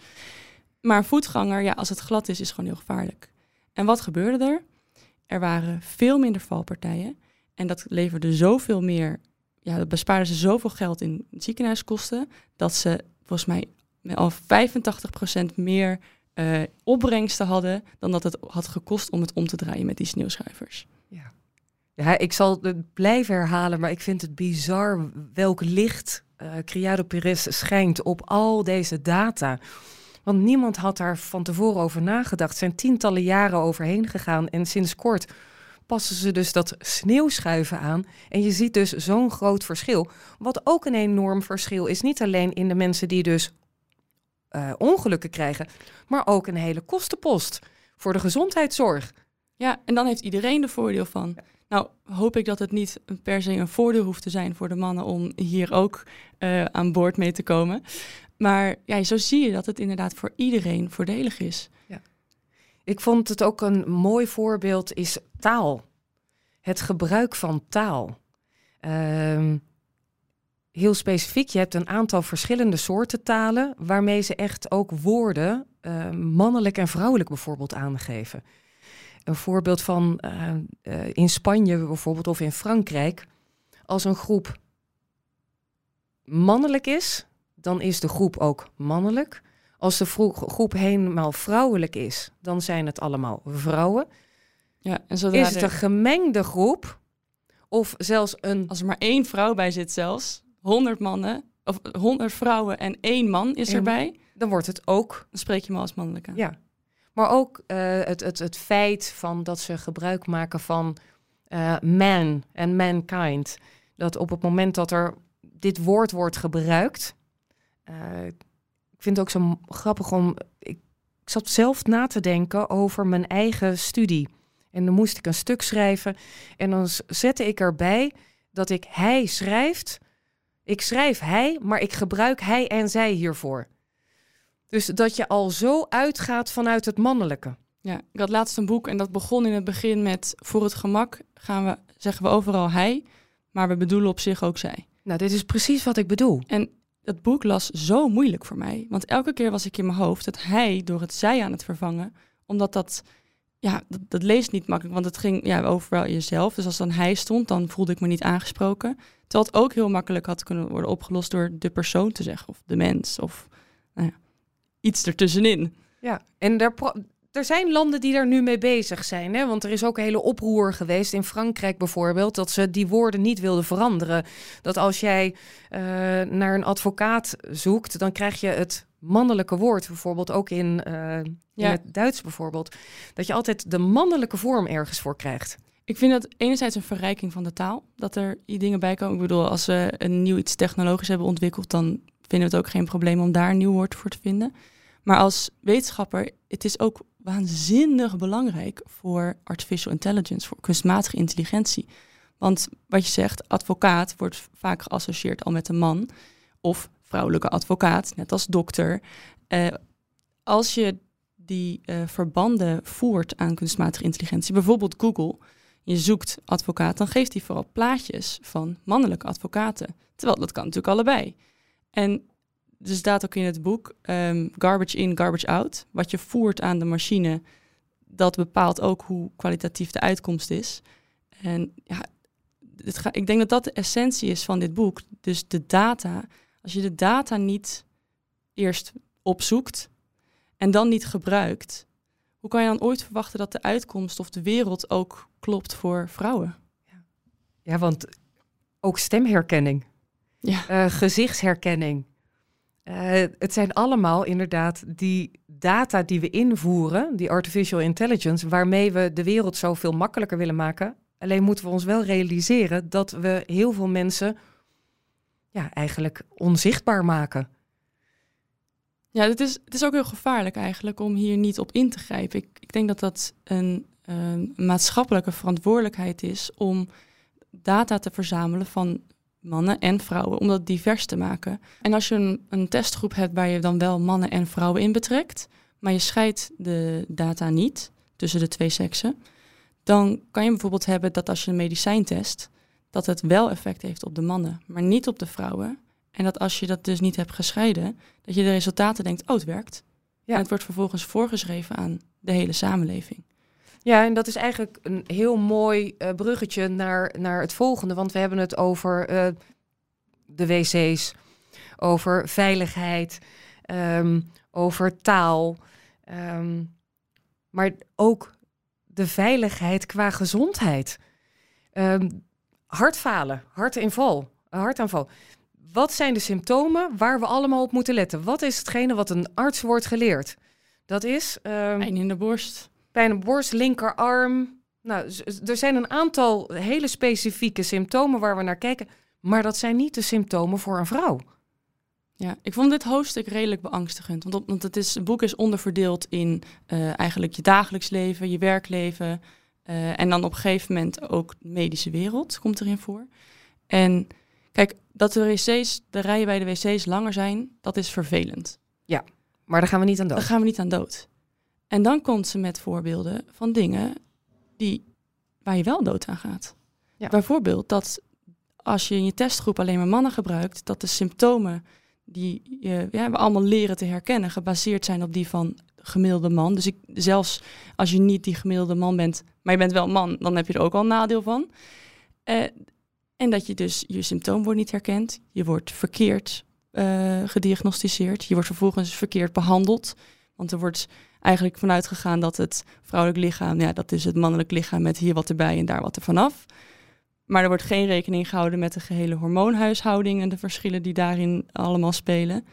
Speaker 2: Maar een voetganger, ja, als het glad is, is gewoon heel gevaarlijk. En wat gebeurde er? Er waren veel minder valpartijen. En dat leverde zoveel meer, ja, dat bespaarde ze zoveel geld in ziekenhuiskosten, dat ze volgens mij al 85% meer uh, opbrengsten hadden dan dat het had gekost om het om te draaien met die sneeuwschuivers.
Speaker 1: Ja. Ja, ik zal het blijven herhalen, maar ik vind het bizar welk licht uh, Criado Perez schijnt op al deze data. Want niemand had daar van tevoren over nagedacht. Zijn tientallen jaren overheen gegaan en sinds kort passen ze dus dat sneeuwschuiven aan. En je ziet dus zo'n groot verschil. Wat ook een enorm verschil is, niet alleen in de mensen die dus uh, ongelukken krijgen, maar ook een hele kostenpost voor de gezondheidszorg.
Speaker 2: Ja, en dan heeft iedereen er voordeel van. Nou, hoop ik dat het niet per se een voordeel hoeft te zijn voor de mannen om hier ook uh, aan boord mee te komen. Maar ja, zo zie je dat het inderdaad voor iedereen voordelig is.
Speaker 1: Ja. Ik vond het ook een mooi voorbeeld is taal. Het gebruik van taal. Um, heel specifiek, je hebt een aantal verschillende soorten talen waarmee ze echt ook woorden, uh, mannelijk en vrouwelijk bijvoorbeeld, aangeven. Een voorbeeld van uh, uh, in Spanje bijvoorbeeld of in Frankrijk, als een groep mannelijk is, dan is de groep ook mannelijk. Als de groep helemaal vrouwelijk is, dan zijn het allemaal vrouwen.
Speaker 2: Ja,
Speaker 1: en zodra is het een gemengde groep, of zelfs een.
Speaker 2: Als er maar één vrouw bij zit, zelfs 100 mannen, of 100 vrouwen en één man is erbij.
Speaker 1: Dan wordt het ook.
Speaker 2: Dan spreek je me als mannelijk aan.
Speaker 1: Ja. Maar ook uh, het, het, het feit van dat ze gebruik maken van uh, man en mankind. Dat op het moment dat er dit woord wordt gebruikt, uh, ik vind het ook zo grappig om. Ik, ik, zat zelf na te denken over mijn eigen studie. En dan moest ik een stuk schrijven. En dan zette ik erbij dat ik hij schrijft. Ik schrijf hij, maar ik gebruik hij en zij hiervoor. Dus dat je al zo uitgaat vanuit het mannelijke.
Speaker 2: Ja, ik had laatst een boek en dat begon in het begin met voor het gemak gaan we, zeggen we overal hij, maar we bedoelen op zich ook zij.
Speaker 1: Nou, dit is precies wat ik bedoel.
Speaker 2: En dat boek las zo moeilijk voor mij. Want elke keer was ik in mijn hoofd het hij door het zij aan het vervangen. Omdat dat, ja, dat, dat leest niet makkelijk. Want het ging ja, over jezelf. Dus als dan hij stond, dan voelde ik me niet aangesproken. Terwijl het ook heel makkelijk had kunnen worden opgelost door de persoon te zeggen. Of de mens. Of nou ja, iets ertussenin.
Speaker 1: Ja, en daar, er zijn landen die daar nu mee bezig zijn. Hè? Want er is ook een hele oproer geweest in Frankrijk bijvoorbeeld, dat ze die woorden niet wilden veranderen. Dat als jij uh, naar een advocaat zoekt, dan krijg je het mannelijke woord, bijvoorbeeld ook in, uh, in het Duits bijvoorbeeld, dat je altijd de mannelijke vorm ergens voor krijgt.
Speaker 2: Ik vind dat enerzijds een verrijking van de taal, dat er die dingen bij komen. Ik bedoel, als we een nieuw iets technologisch hebben ontwikkeld, dan vinden we het ook geen probleem om daar een nieuw woord voor te vinden. Maar als wetenschapper, het is ook waanzinnig belangrijk voor artificial intelligence, voor kunstmatige intelligentie. Want wat je zegt, advocaat wordt vaak geassocieerd al met een man of vrouwelijke advocaat, net als dokter. Uh, als je die uh, verbanden voert aan kunstmatige intelligentie, bijvoorbeeld Google, je zoekt advocaat, dan geeft hij vooral plaatjes van mannelijke advocaten. Terwijl dat kan natuurlijk allebei. En dus staat ook in het boek um, garbage in, garbage out. Wat je voert aan de machine, dat bepaalt ook hoe kwalitatief de uitkomst is. En ja, het ga, ik denk dat dat de essentie is van dit boek. Dus de data, als je de data niet eerst opzoekt en dan niet gebruikt, hoe kan je dan ooit verwachten dat de uitkomst of de wereld ook klopt voor vrouwen?
Speaker 1: Ja, ja want ook stemherkenning, ja. Uh, gezichtsherkenning. Uh, het zijn allemaal inderdaad die data die we invoeren, die artificial intelligence, waarmee we de wereld zoveel makkelijker willen maken. Alleen moeten we ons wel realiseren dat we heel veel mensen ja, eigenlijk onzichtbaar maken.
Speaker 2: Ja, het is, het is ook heel gevaarlijk eigenlijk om hier niet op in te grijpen. Ik, ik denk dat dat een, een maatschappelijke verantwoordelijkheid is om data te verzamelen van mannen en vrouwen, om dat divers te maken. En als je een, een, testgroep hebt waar je dan wel mannen en vrouwen in betrekt, maar je scheidt de data niet tussen de twee seksen, dan kan je bijvoorbeeld hebben dat als je een medicijn test, dat het wel effect heeft op de mannen, maar niet op de vrouwen. En dat als je dat dus niet hebt gescheiden, dat je de resultaten denkt, oh het werkt. Ja. En het wordt vervolgens voorgeschreven aan de hele samenleving.
Speaker 1: Ja, en dat is eigenlijk een heel mooi uh, bruggetje naar, naar het volgende. Want we hebben het over uh, de wc's, over veiligheid, um, over taal. Um, maar ook de veiligheid qua gezondheid. Um, hartfalen, hartinval, hartaanval. Wat zijn de symptomen waar we allemaal op moeten letten? Wat is hetgene wat een arts wordt geleerd? Dat is...
Speaker 2: Pijn in de borst
Speaker 1: pijn op borst, linkerarm. Nou, er zijn een aantal hele specifieke symptomen waar we naar kijken. Maar dat zijn niet de symptomen voor een vrouw.
Speaker 2: Ja, ik vond dit hoofdstuk redelijk beangstigend. Want, want het, is, het boek is onderverdeeld in uh, eigenlijk je dagelijks leven, je werkleven. Uh, en dan op een gegeven moment ook de medische wereld komt erin voor. En kijk, dat de wc's, de rijen bij de wc's langer zijn, dat is vervelend.
Speaker 1: Ja, maar daar gaan we niet aan dood.
Speaker 2: Daar gaan we niet aan dood. En dan komt ze met voorbeelden van dingen die, waar je wel dood aan gaat. Ja. Bijvoorbeeld dat als je in je testgroep alleen maar mannen gebruikt, dat de symptomen die je, ja, we allemaal leren te herkennen, gebaseerd zijn op die van gemiddelde man. Dus ik, zelfs als je niet die gemiddelde man bent, maar je bent wel man, dan heb je er ook al een nadeel van. Uh, en dat je dus je symptoom wordt niet herkend, je wordt verkeerd uh, gediagnosticeerd, je wordt vervolgens verkeerd behandeld, want er wordt eigenlijk vanuit gegaan dat het vrouwelijk lichaam, ja, dat is het mannelijk lichaam met hier wat erbij en daar wat er vanaf. Maar er wordt geen rekening gehouden met de gehele hormoonhuishouding en de verschillen die daarin allemaal spelen.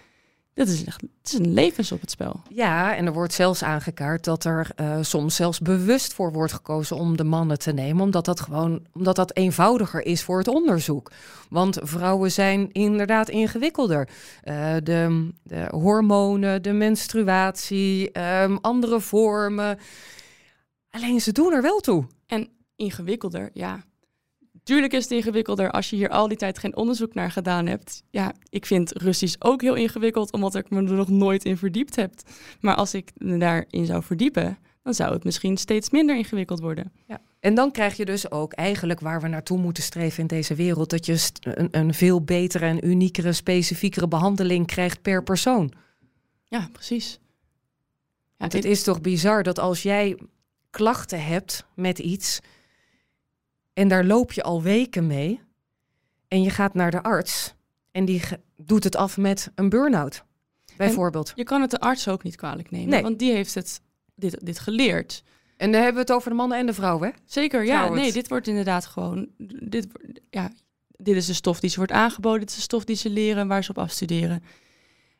Speaker 2: Dat is, echt, het is een levens op het spel.
Speaker 1: Ja, en er wordt zelfs aangekaart dat er uh, soms zelfs bewust voor wordt gekozen om de mannen te nemen, omdat dat gewoon omdat dat eenvoudiger is voor het onderzoek. Want vrouwen zijn inderdaad ingewikkelder. Uh, de, de, hormonen, de menstruatie, um, andere vormen. Alleen ze doen er wel toe.
Speaker 2: En ingewikkelder, ja. Tuurlijk is het ingewikkelder als je hier al die tijd geen onderzoek naar gedaan hebt. Ja, ik vind Russisch ook heel ingewikkeld, omdat ik me er nog nooit in verdiept heb. Maar als ik me daarin zou verdiepen, dan zou het misschien steeds minder ingewikkeld worden.
Speaker 1: Ja. En dan krijg je dus ook eigenlijk waar we naartoe moeten streven in deze wereld, dat je een, een veel betere en uniekere, specifiekere behandeling krijgt per persoon.
Speaker 2: Ja, precies.
Speaker 1: Ja, het is toch bizar dat als jij klachten hebt met iets en daar loop je al weken mee en je gaat naar de arts en die doet het af met een burn-out, bijvoorbeeld.
Speaker 2: je kan het de arts ook niet kwalijk nemen, want die heeft het, dit, dit geleerd.
Speaker 1: En dan hebben we het over de mannen en de vrouwen, hè?
Speaker 2: Zeker, ja. Nee, dit wordt inderdaad gewoon... Dit, ja, dit is de stof die ze wordt aangeboden. Dit is de stof die ze leren en waar ze op afstuderen.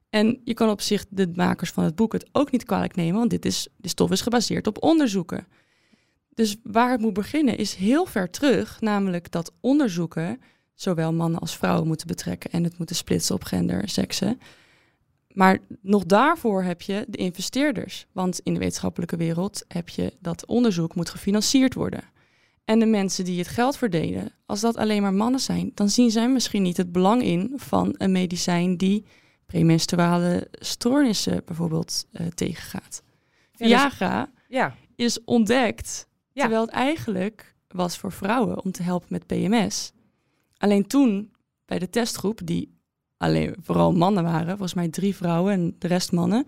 Speaker 2: En je kan op zich de makers van het boek het ook niet kwalijk nemen, want dit is, de stof is gebaseerd op onderzoeken. Dus waar het moet beginnen is heel ver terug, namelijk dat onderzoeken zowel mannen als vrouwen moeten betrekken en het moeten splitsen op gender, seksen. Maar nog daarvoor heb je de investeerders. Want in de wetenschappelijke wereld heb je dat onderzoek moet gefinancierd worden. En de mensen die het geld verdelen, als dat alleen maar mannen zijn, dan zien zij misschien niet het belang in van een medicijn die premenstruale stoornissen bijvoorbeeld uh, tegengaat. Dus- Viagra ja, is ontdekt terwijl het eigenlijk was voor vrouwen om te helpen met PMS. Alleen toen bij de testgroep, die alleen vooral mannen waren, volgens mij drie vrouwen en de rest mannen,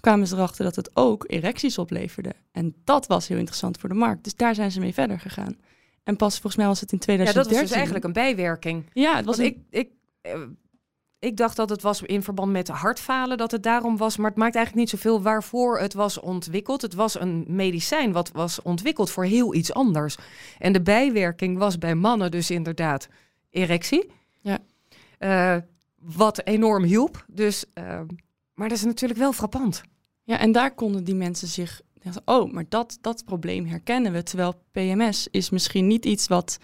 Speaker 2: kwamen ze erachter dat het ook erecties opleverde. En dat was heel interessant voor de markt. Dus daar zijn ze mee verder gegaan. En pas volgens mij was het in 2013.
Speaker 1: Ja, dat was dus eigenlijk een bijwerking.
Speaker 2: Ja, het was
Speaker 1: ik, ik, eh, ik dacht dat het was in verband met hartfalen dat het daarom was, maar het maakt eigenlijk niet zoveel waarvoor het was ontwikkeld. Het was een medicijn wat was ontwikkeld voor heel iets anders. En de bijwerking was bij mannen dus inderdaad erectie.
Speaker 2: Ja.
Speaker 1: Uh, wat enorm hielp. Dus, uh, maar dat is natuurlijk wel frappant.
Speaker 2: Ja, en daar konden die mensen zich. Oh, maar dat, dat probleem herkennen we. Terwijl PMS is misschien niet iets wat.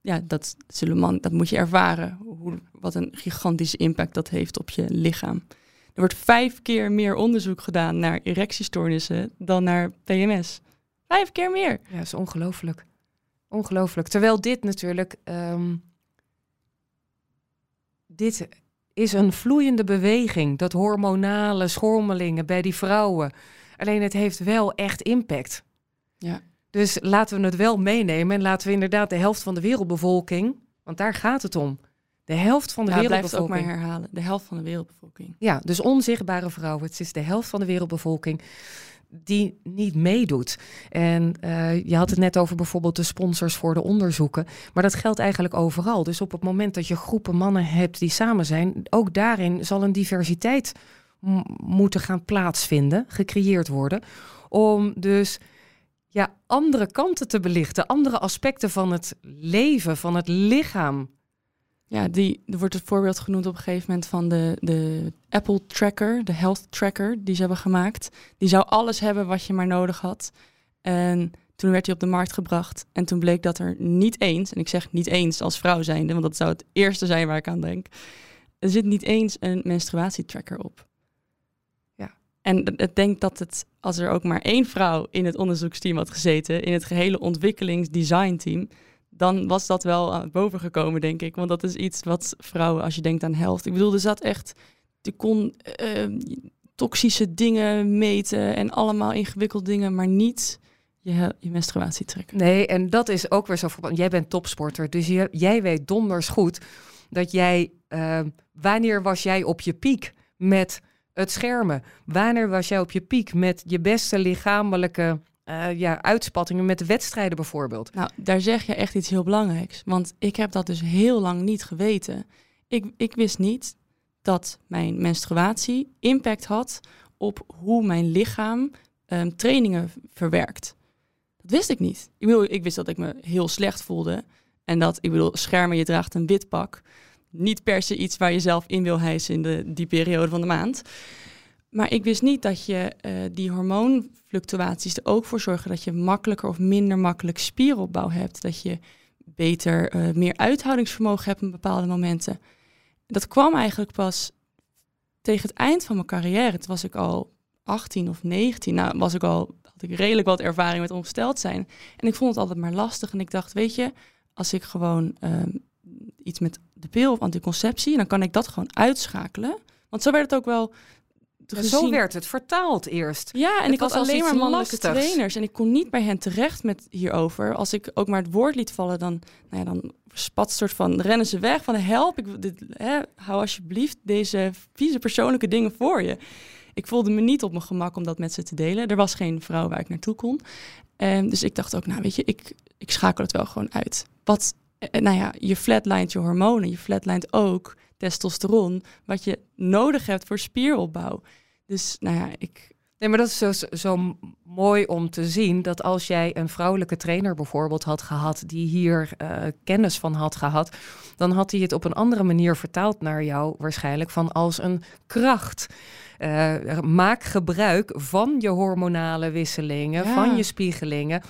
Speaker 2: Ja, dat, zullen dat moet je ervaren. Hoe, wat een gigantische impact dat heeft op je lichaam. Er wordt vijf keer meer onderzoek gedaan naar erectiestoornissen dan naar PMS. Vijf keer meer.
Speaker 1: Ja, dat is ongelooflijk. Ongelooflijk. Terwijl dit natuurlijk. Um, dit is een vloeiende beweging. Dat hormonale schommelingen bij die vrouwen. Alleen het heeft wel echt impact.
Speaker 2: Ja.
Speaker 1: Dus laten we het wel meenemen en laten we inderdaad de helft van de wereldbevolking, want daar gaat het om. De helft van de
Speaker 2: ja,
Speaker 1: wereldbevolking.
Speaker 2: Blijf het ook maar herhalen. De helft van de wereldbevolking.
Speaker 1: Ja, dus onzichtbare vrouwen. Het is de helft van de wereldbevolking die niet meedoet. En uh, je had het net over bijvoorbeeld de sponsors voor de onderzoeken. Maar dat geldt eigenlijk overal. Dus op het moment dat je groepen mannen hebt die samen zijn, ook daarin zal een diversiteit moeten gaan plaatsvinden, gecreëerd worden. Om dus ja, andere kanten te belichten, andere aspecten van het leven, van het lichaam
Speaker 2: ja, die, er wordt het voorbeeld genoemd op een gegeven moment van de, de Apple Tracker, de Health Tracker die ze hebben gemaakt. Die zou alles hebben wat je maar nodig had. En toen werd hij op de markt gebracht. En toen bleek dat er niet eens, en ik zeg niet eens als vrouw zijnde, want dat zou het eerste zijn waar ik aan denk. Er zit niet eens een menstruatietracker op. En ik denk dat het, als er ook maar één vrouw in het onderzoeksteam had gezeten, in het gehele ontwikkelingsdesignteam, dan was dat wel het boven gekomen, denk ik. Want dat is iets wat vrouwen, als je denkt aan helft. Ik bedoel, er zat echt. Je kon uh, toxische dingen meten en allemaal ingewikkelde dingen, maar niet je, je menstruatie trekken.
Speaker 1: Nee, en dat is ook weer zo verband. Jij bent topsporter, dus jij weet donders goed dat jij. Uh, wanneer was jij op je piek met het schermen? Wanneer was jij op je piek met je beste lichamelijke uh, ja, uitspattingen met de wedstrijden bijvoorbeeld.
Speaker 2: Nou, daar zeg je echt iets heel belangrijks. Want ik heb dat dus heel lang niet geweten. Ik, ik wist niet dat mijn menstruatie impact had op hoe mijn lichaam um, trainingen verwerkt. Dat wist ik niet. Ik, bedoel, ik wist dat ik me heel slecht voelde. En dat, ik bedoel, schermen, je draagt een wit pak. Niet per se iets waar je zelf in wil hijsen in de, die periode van de maand. Maar ik wist niet dat je uh, die hormoonfluctuaties er ook voor zorgen dat je makkelijker of minder makkelijk spieropbouw hebt. Dat je beter, uh, meer uithoudingsvermogen hebt op bepaalde momenten. Dat kwam eigenlijk pas tegen het eind van mijn carrière. Toen was ik al 18 of 19. Nou, was ik al, had ik redelijk wat ervaring met ongesteld zijn. En ik vond het altijd maar lastig. En ik dacht, weet je, als ik gewoon uh, iets met de pil of anticonceptie, dan kan ik dat gewoon uitschakelen. Want zo werd het ook wel.
Speaker 1: Zo werd het vertaald eerst.
Speaker 2: Ja, en
Speaker 1: Het
Speaker 2: ik had
Speaker 1: was
Speaker 2: alleen maar mannelijke
Speaker 1: lastigs.
Speaker 2: trainers. En ik kon niet bij hen terecht met hierover. Als ik ook maar het woord liet vallen, dan, nou ja, dan spat soort van rennen ze weg van help. Ik, dit, hè, hou alsjeblieft deze vieze persoonlijke dingen voor je. Ik voelde me niet op mijn gemak om dat met ze te delen. Er was geen vrouw waar ik naartoe kon. En dus ik dacht ook, nou weet je, ik, ik schakel het wel gewoon uit. Wat, nou ja, je flatlined je hormonen. Je flatlined ook testosteron, wat je nodig hebt voor spieropbouw. Dus nou ja, ik,
Speaker 1: Nee, maar dat is zo, zo mooi om te zien dat als jij een vrouwelijke trainer bijvoorbeeld had gehad, die hier eh, kennis van had gehad, dan had hij het op een andere manier vertaald naar jou waarschijnlijk van als een kracht. Eh, maak gebruik van je hormonale wisselingen,
Speaker 2: Ja.
Speaker 1: van je spiegelingen.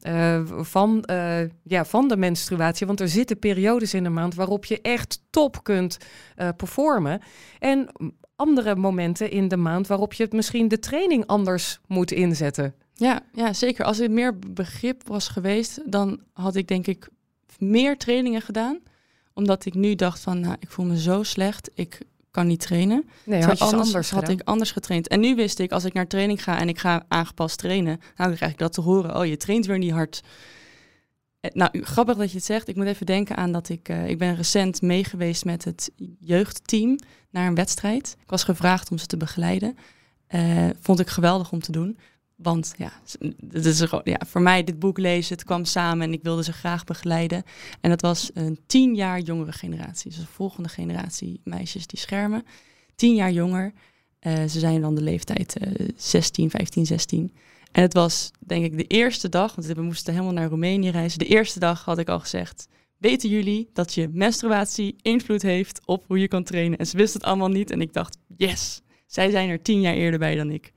Speaker 1: Eh, van, eh, ja, van de menstruatie. Want er zitten periodes in de maand waarop je echt top kunt eh, performen. En andere momenten in de maand waarop je het misschien de training anders moet inzetten.
Speaker 2: Ja, ja, zeker. Als er meer begrip was geweest, dan had ik denk ik meer trainingen gedaan. Omdat ik nu dacht van, nou, ik voel me zo slecht, ik kan niet trainen.
Speaker 1: Nee, had
Speaker 2: anders,
Speaker 1: anders
Speaker 2: had ik anders getraind. En nu wist ik, als ik naar training ga en ik ga aangepast trainen, nou, dan krijg ik dat te horen. Oh, je traint weer niet hard. Eh, Nou, grappig dat je het zegt. Ik moet even denken aan dat ik, eh, ik ben recent meegeweest met het jeugdteam naar een wedstrijd. Ik was gevraagd om ze te begeleiden. Eh, vond ik geweldig om te doen. Want ja, is ja, voor mij dit boek lezen, het kwam samen en ik wilde ze graag begeleiden. En dat was een tien jaar jongere generatie. Dus de volgende generatie meisjes die schermen. Tien jaar jonger. Eh, ze zijn dan de leeftijd eh 16, 15, 16. En het was denk ik de eerste dag, want we moesten helemaal naar Roemenië reizen. De eerste dag had ik al gezegd, weten jullie dat je menstruatie invloed heeft op hoe je kan trainen? En ze wisten het allemaal niet en ik dacht, yes, zij zijn er tien jaar eerder bij dan ik.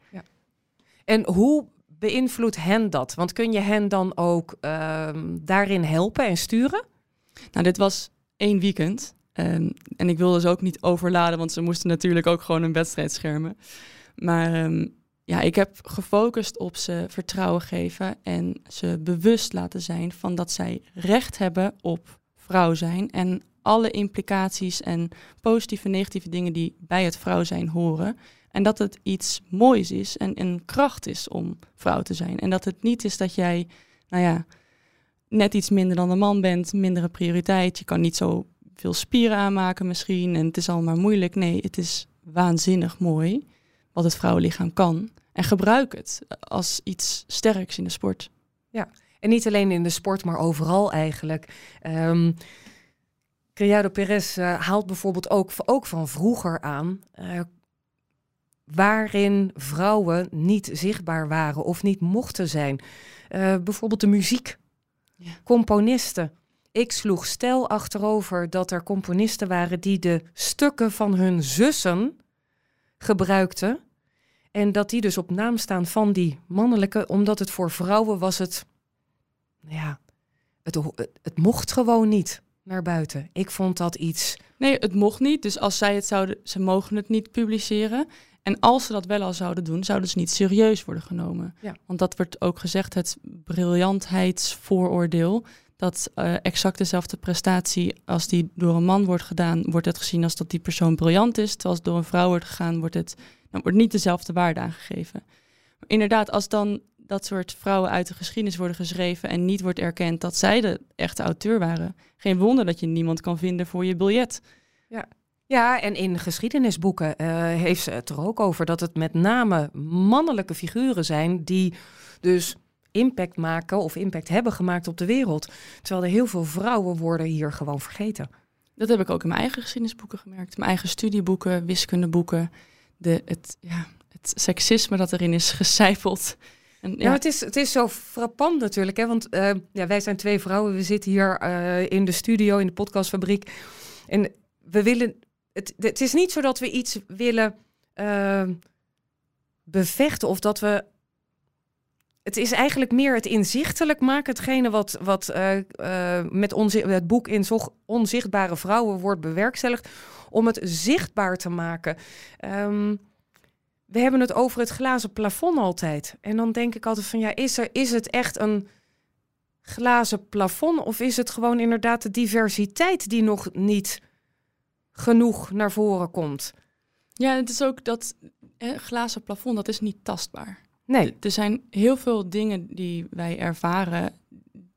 Speaker 1: En hoe beïnvloedt hen dat? Want kun je hen dan ook ehm, daarin helpen en sturen?
Speaker 2: Nou, dit was één weekend. Ehm, en ik wilde ze ook niet overladen, want ze moesten natuurlijk ook gewoon een wedstrijd schermen. Maar ehm, ja, ik heb gefocust op ze vertrouwen geven en ze bewust laten zijn van dat zij recht hebben op vrouw zijn. En alle implicaties en positieve en negatieve dingen die bij het vrouw zijn horen. En dat het iets moois is en een kracht is om vrouw te zijn. En dat het niet is dat jij, nou ja, net iets minder dan de man bent, mindere prioriteit. Je kan niet zo veel spieren aanmaken misschien en het is allemaal moeilijk. Nee, het is waanzinnig mooi wat het vrouwenlichaam kan. En gebruik het als iets sterks in de sport.
Speaker 1: En niet alleen in de sport, maar overal eigenlijk. Ehm Criado Perez eh, haalt bijvoorbeeld ook, ook van vroeger aan... eh, waarin vrouwen niet zichtbaar waren of niet mochten zijn. Eh, bijvoorbeeld de muziek.
Speaker 2: Ja.
Speaker 1: Componisten. Ik sloeg stel achterover dat er componisten waren die de stukken van hun zussen gebruikten. En dat die dus op naam staan van die mannelijke, omdat het voor vrouwen was het, ja, het, het, het mocht gewoon niet naar buiten. Ik vond dat iets,
Speaker 2: Nee, het mocht niet. Dus als zij het zouden, ze mogen het niet publiceren. En als ze dat wel al zouden doen, zouden ze niet serieus worden genomen.
Speaker 1: Ja.
Speaker 2: Want dat wordt ook gezegd, het briljantheidsvooroordeel. Dat eh, exact dezelfde prestatie, als die door een man wordt gedaan, wordt het gezien als dat die persoon briljant is. Terwijl als het door een vrouw wordt gegaan, wordt het dan wordt niet dezelfde waarde aangegeven. Maar inderdaad, als dan dat soort vrouwen uit de geschiedenis worden geschreven en niet wordt erkend dat zij de echte auteur waren, geen wonder dat je niemand kan vinden voor je biljet.
Speaker 1: ja, en in geschiedenisboeken eh, heeft ze het er ook over dat het met name mannelijke figuren zijn die dus impact maken of impact hebben gemaakt op de wereld. Terwijl er heel veel vrouwen worden hier gewoon vergeten.
Speaker 2: Dat heb ik ook in mijn eigen geschiedenisboeken gemerkt. Mijn eigen studieboeken, wiskundeboeken. De, het, ja, het seksisme dat erin is gecijpeld. En,
Speaker 1: Ja, het, is, het is zo frappant natuurlijk, hè? want eh, ja, wij zijn twee vrouwen. We zitten hier eh, in de studio, in de podcastfabriek. En we willen. Het, het is niet zo dat we iets willen eh, bevechten of dat we. Het is eigenlijk meer het inzichtelijk maken. Hetgene wat, wat eh, eh, met onze, het boek in onzichtbare vrouwen wordt bewerkstelligd. Om het zichtbaar te maken. Ehm, we hebben het over het glazen plafond altijd. En dan denk ik altijd van ja, is, er, is het echt een glazen plafond? Of is het gewoon inderdaad de diversiteit die nog niet genoeg naar voren komt?
Speaker 2: Ja, het is ook dat eh, glazen plafond, dat is niet tastbaar.
Speaker 1: Nee.
Speaker 2: Er zijn heel veel dingen die wij ervaren,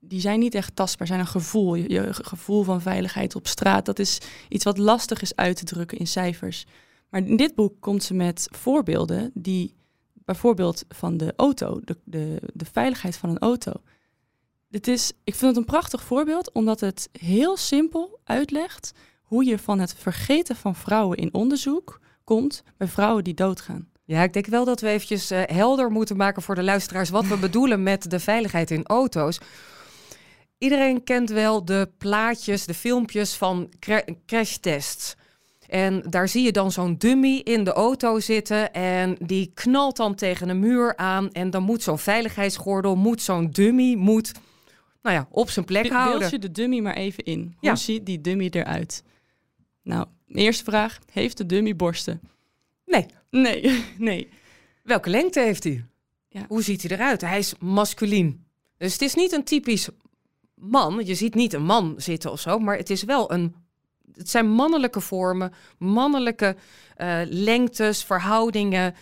Speaker 2: die zijn niet echt tastbaar, zijn een gevoel. Je, je gevoel van veiligheid op straat, dat is iets wat lastig is uit te drukken in cijfers. Maar in dit boek komt ze met voorbeelden die, bijvoorbeeld van de auto, de, de, de veiligheid van een auto. Dit is, ik vind het een prachtig voorbeeld, omdat het heel simpel uitlegt hoe je van het vergeten van vrouwen in onderzoek komt bij vrouwen die doodgaan.
Speaker 1: Ja, ik denk wel dat we eventjes eh, helder moeten maken voor de luisteraars wat we bedoelen met de veiligheid in auto's. Iedereen kent wel de plaatjes, de filmpjes van cra- crashtests. En daar zie je dan zo'n dummy in de auto zitten en die knalt dan tegen een muur aan. En dan moet zo'n veiligheidsgordel, moet zo'n dummy, moet, nou ja, op zijn plek
Speaker 2: Be-
Speaker 1: houden.
Speaker 2: Beeld je de dummy maar even in. Hoe
Speaker 1: Ja.
Speaker 2: ziet die dummy eruit? Nou, eerste vraag. Heeft de dummy borsten?
Speaker 1: Nee,
Speaker 2: Nee, <laughs> nee.
Speaker 1: welke lengte heeft hij?
Speaker 2: Ja.
Speaker 1: Hoe ziet hij eruit? Hij is masculien. Dus het is niet een typisch man. Je ziet niet een man zitten of zo, maar het is wel een. Het zijn mannelijke vormen, mannelijke eh, lengtes, verhoudingen.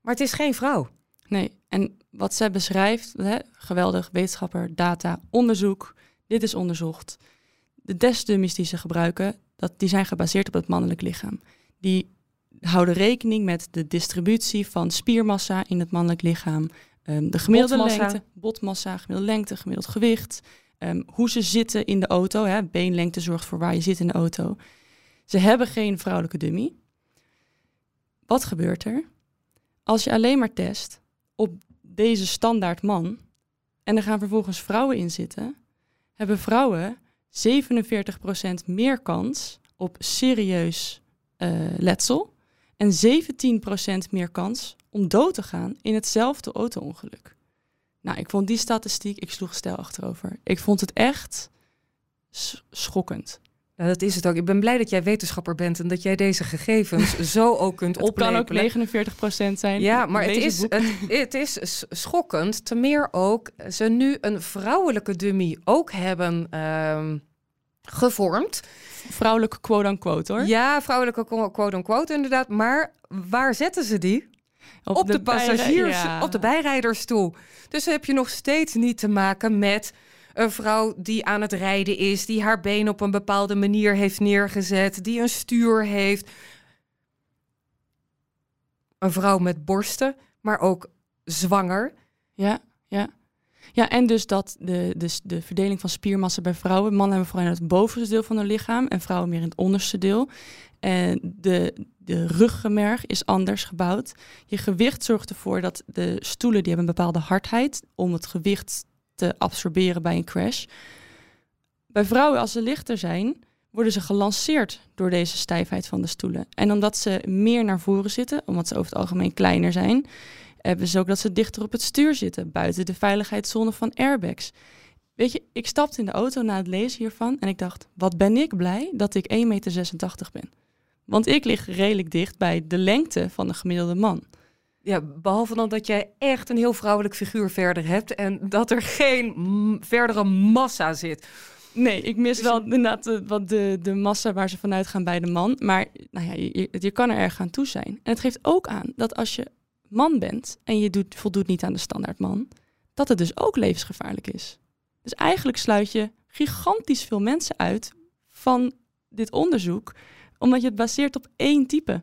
Speaker 1: Maar het is geen vrouw.
Speaker 2: Nee, en wat zij beschrijft, hè, geweldig, wetenschapper, data, onderzoek, dit is onderzocht. De testdummies die ze gebruiken, dat, die zijn gebaseerd op het mannelijk lichaam. Die houden rekening met de distributie van spiermassa in het mannelijk lichaam, ehm, de gemiddelde
Speaker 1: Botmassa.
Speaker 2: lengte, botmassa, gemiddelde lengte, gemiddeld gewicht, ehm, hoe ze zitten in de auto, hè, beenlengte zorgt voor waar je zit in de auto. Ze hebben geen vrouwelijke dummy. Wat gebeurt er? Als je alleen maar test op deze standaard man en er gaan vervolgens vrouwen in zitten, hebben vrouwen 47% meer kans op serieus eh, letsel en 17% meer kans om dood te gaan in hetzelfde auto-ongeluk. Nou, ik vond die statistiek, ik sloeg stijl achterover. Ik vond het echt schokkend.
Speaker 1: Dat is het ook. Ik ben blij dat jij wetenschapper bent en dat jij deze gegevens <laughs> zo ook kunt
Speaker 2: Het kan ook
Speaker 1: oplepelen.
Speaker 2: 49% zijn.
Speaker 1: Ja, maar het is, het, het is schokkend. Te meer ook ze nu een vrouwelijke dummy ook hebben ehm, gevormd.
Speaker 2: vrouwelijke quote-unquote hoor.
Speaker 1: Ja, vrouwelijke quo- quote-unquote inderdaad. Maar waar zetten ze die? Op, de, passagiers,
Speaker 2: ja.
Speaker 1: op de bijrijdersstoel. Dus heb je nog steeds niet te maken met een vrouw die aan het rijden is, die haar been op een bepaalde manier heeft neergezet, die een stuur heeft. Een vrouw met borsten, maar ook zwanger.
Speaker 2: Ja, ja. Ja, en dus dat de, de, de verdeling van spiermassa bij vrouwen. Mannen hebben vooral in het bovenste deel van hun lichaam en vrouwen meer in het onderste deel. En de, de ruggenmerg is anders gebouwd. Je gewicht zorgt ervoor dat de stoelen die hebben een bepaalde hardheid om het gewicht te absorberen bij een crash. Bij vrouwen, als ze lichter zijn, worden ze gelanceerd door deze stijfheid van de stoelen. En omdat ze meer naar voren zitten, omdat ze over het algemeen kleiner zijn, hebben ze ook dat ze dichter op het stuur zitten, buiten de veiligheidszone van airbags. Weet je, ik stapte in de auto na het lezen hiervan en ik dacht, wat ben ik blij dat ik 1,86 meter ben. Want ik lig redelijk dicht bij de lengte van de gemiddelde man.
Speaker 1: Ja, behalve dan dat jij echt een heel vrouwelijk figuur verder hebt en dat er geen verdere massa zit.
Speaker 2: Nee, ik mis wel inderdaad de, wat de, de massa waar ze vanuit gaan bij de man. Maar nou ja, je, je- je kan er erg aan toe zijn. En het geeft ook aan dat als je man bent en je doet, voldoet niet aan de standaard man, dat het dus ook levensgevaarlijk is. Dus eigenlijk sluit je gigantisch veel mensen uit van dit onderzoek, omdat je het baseert op één type.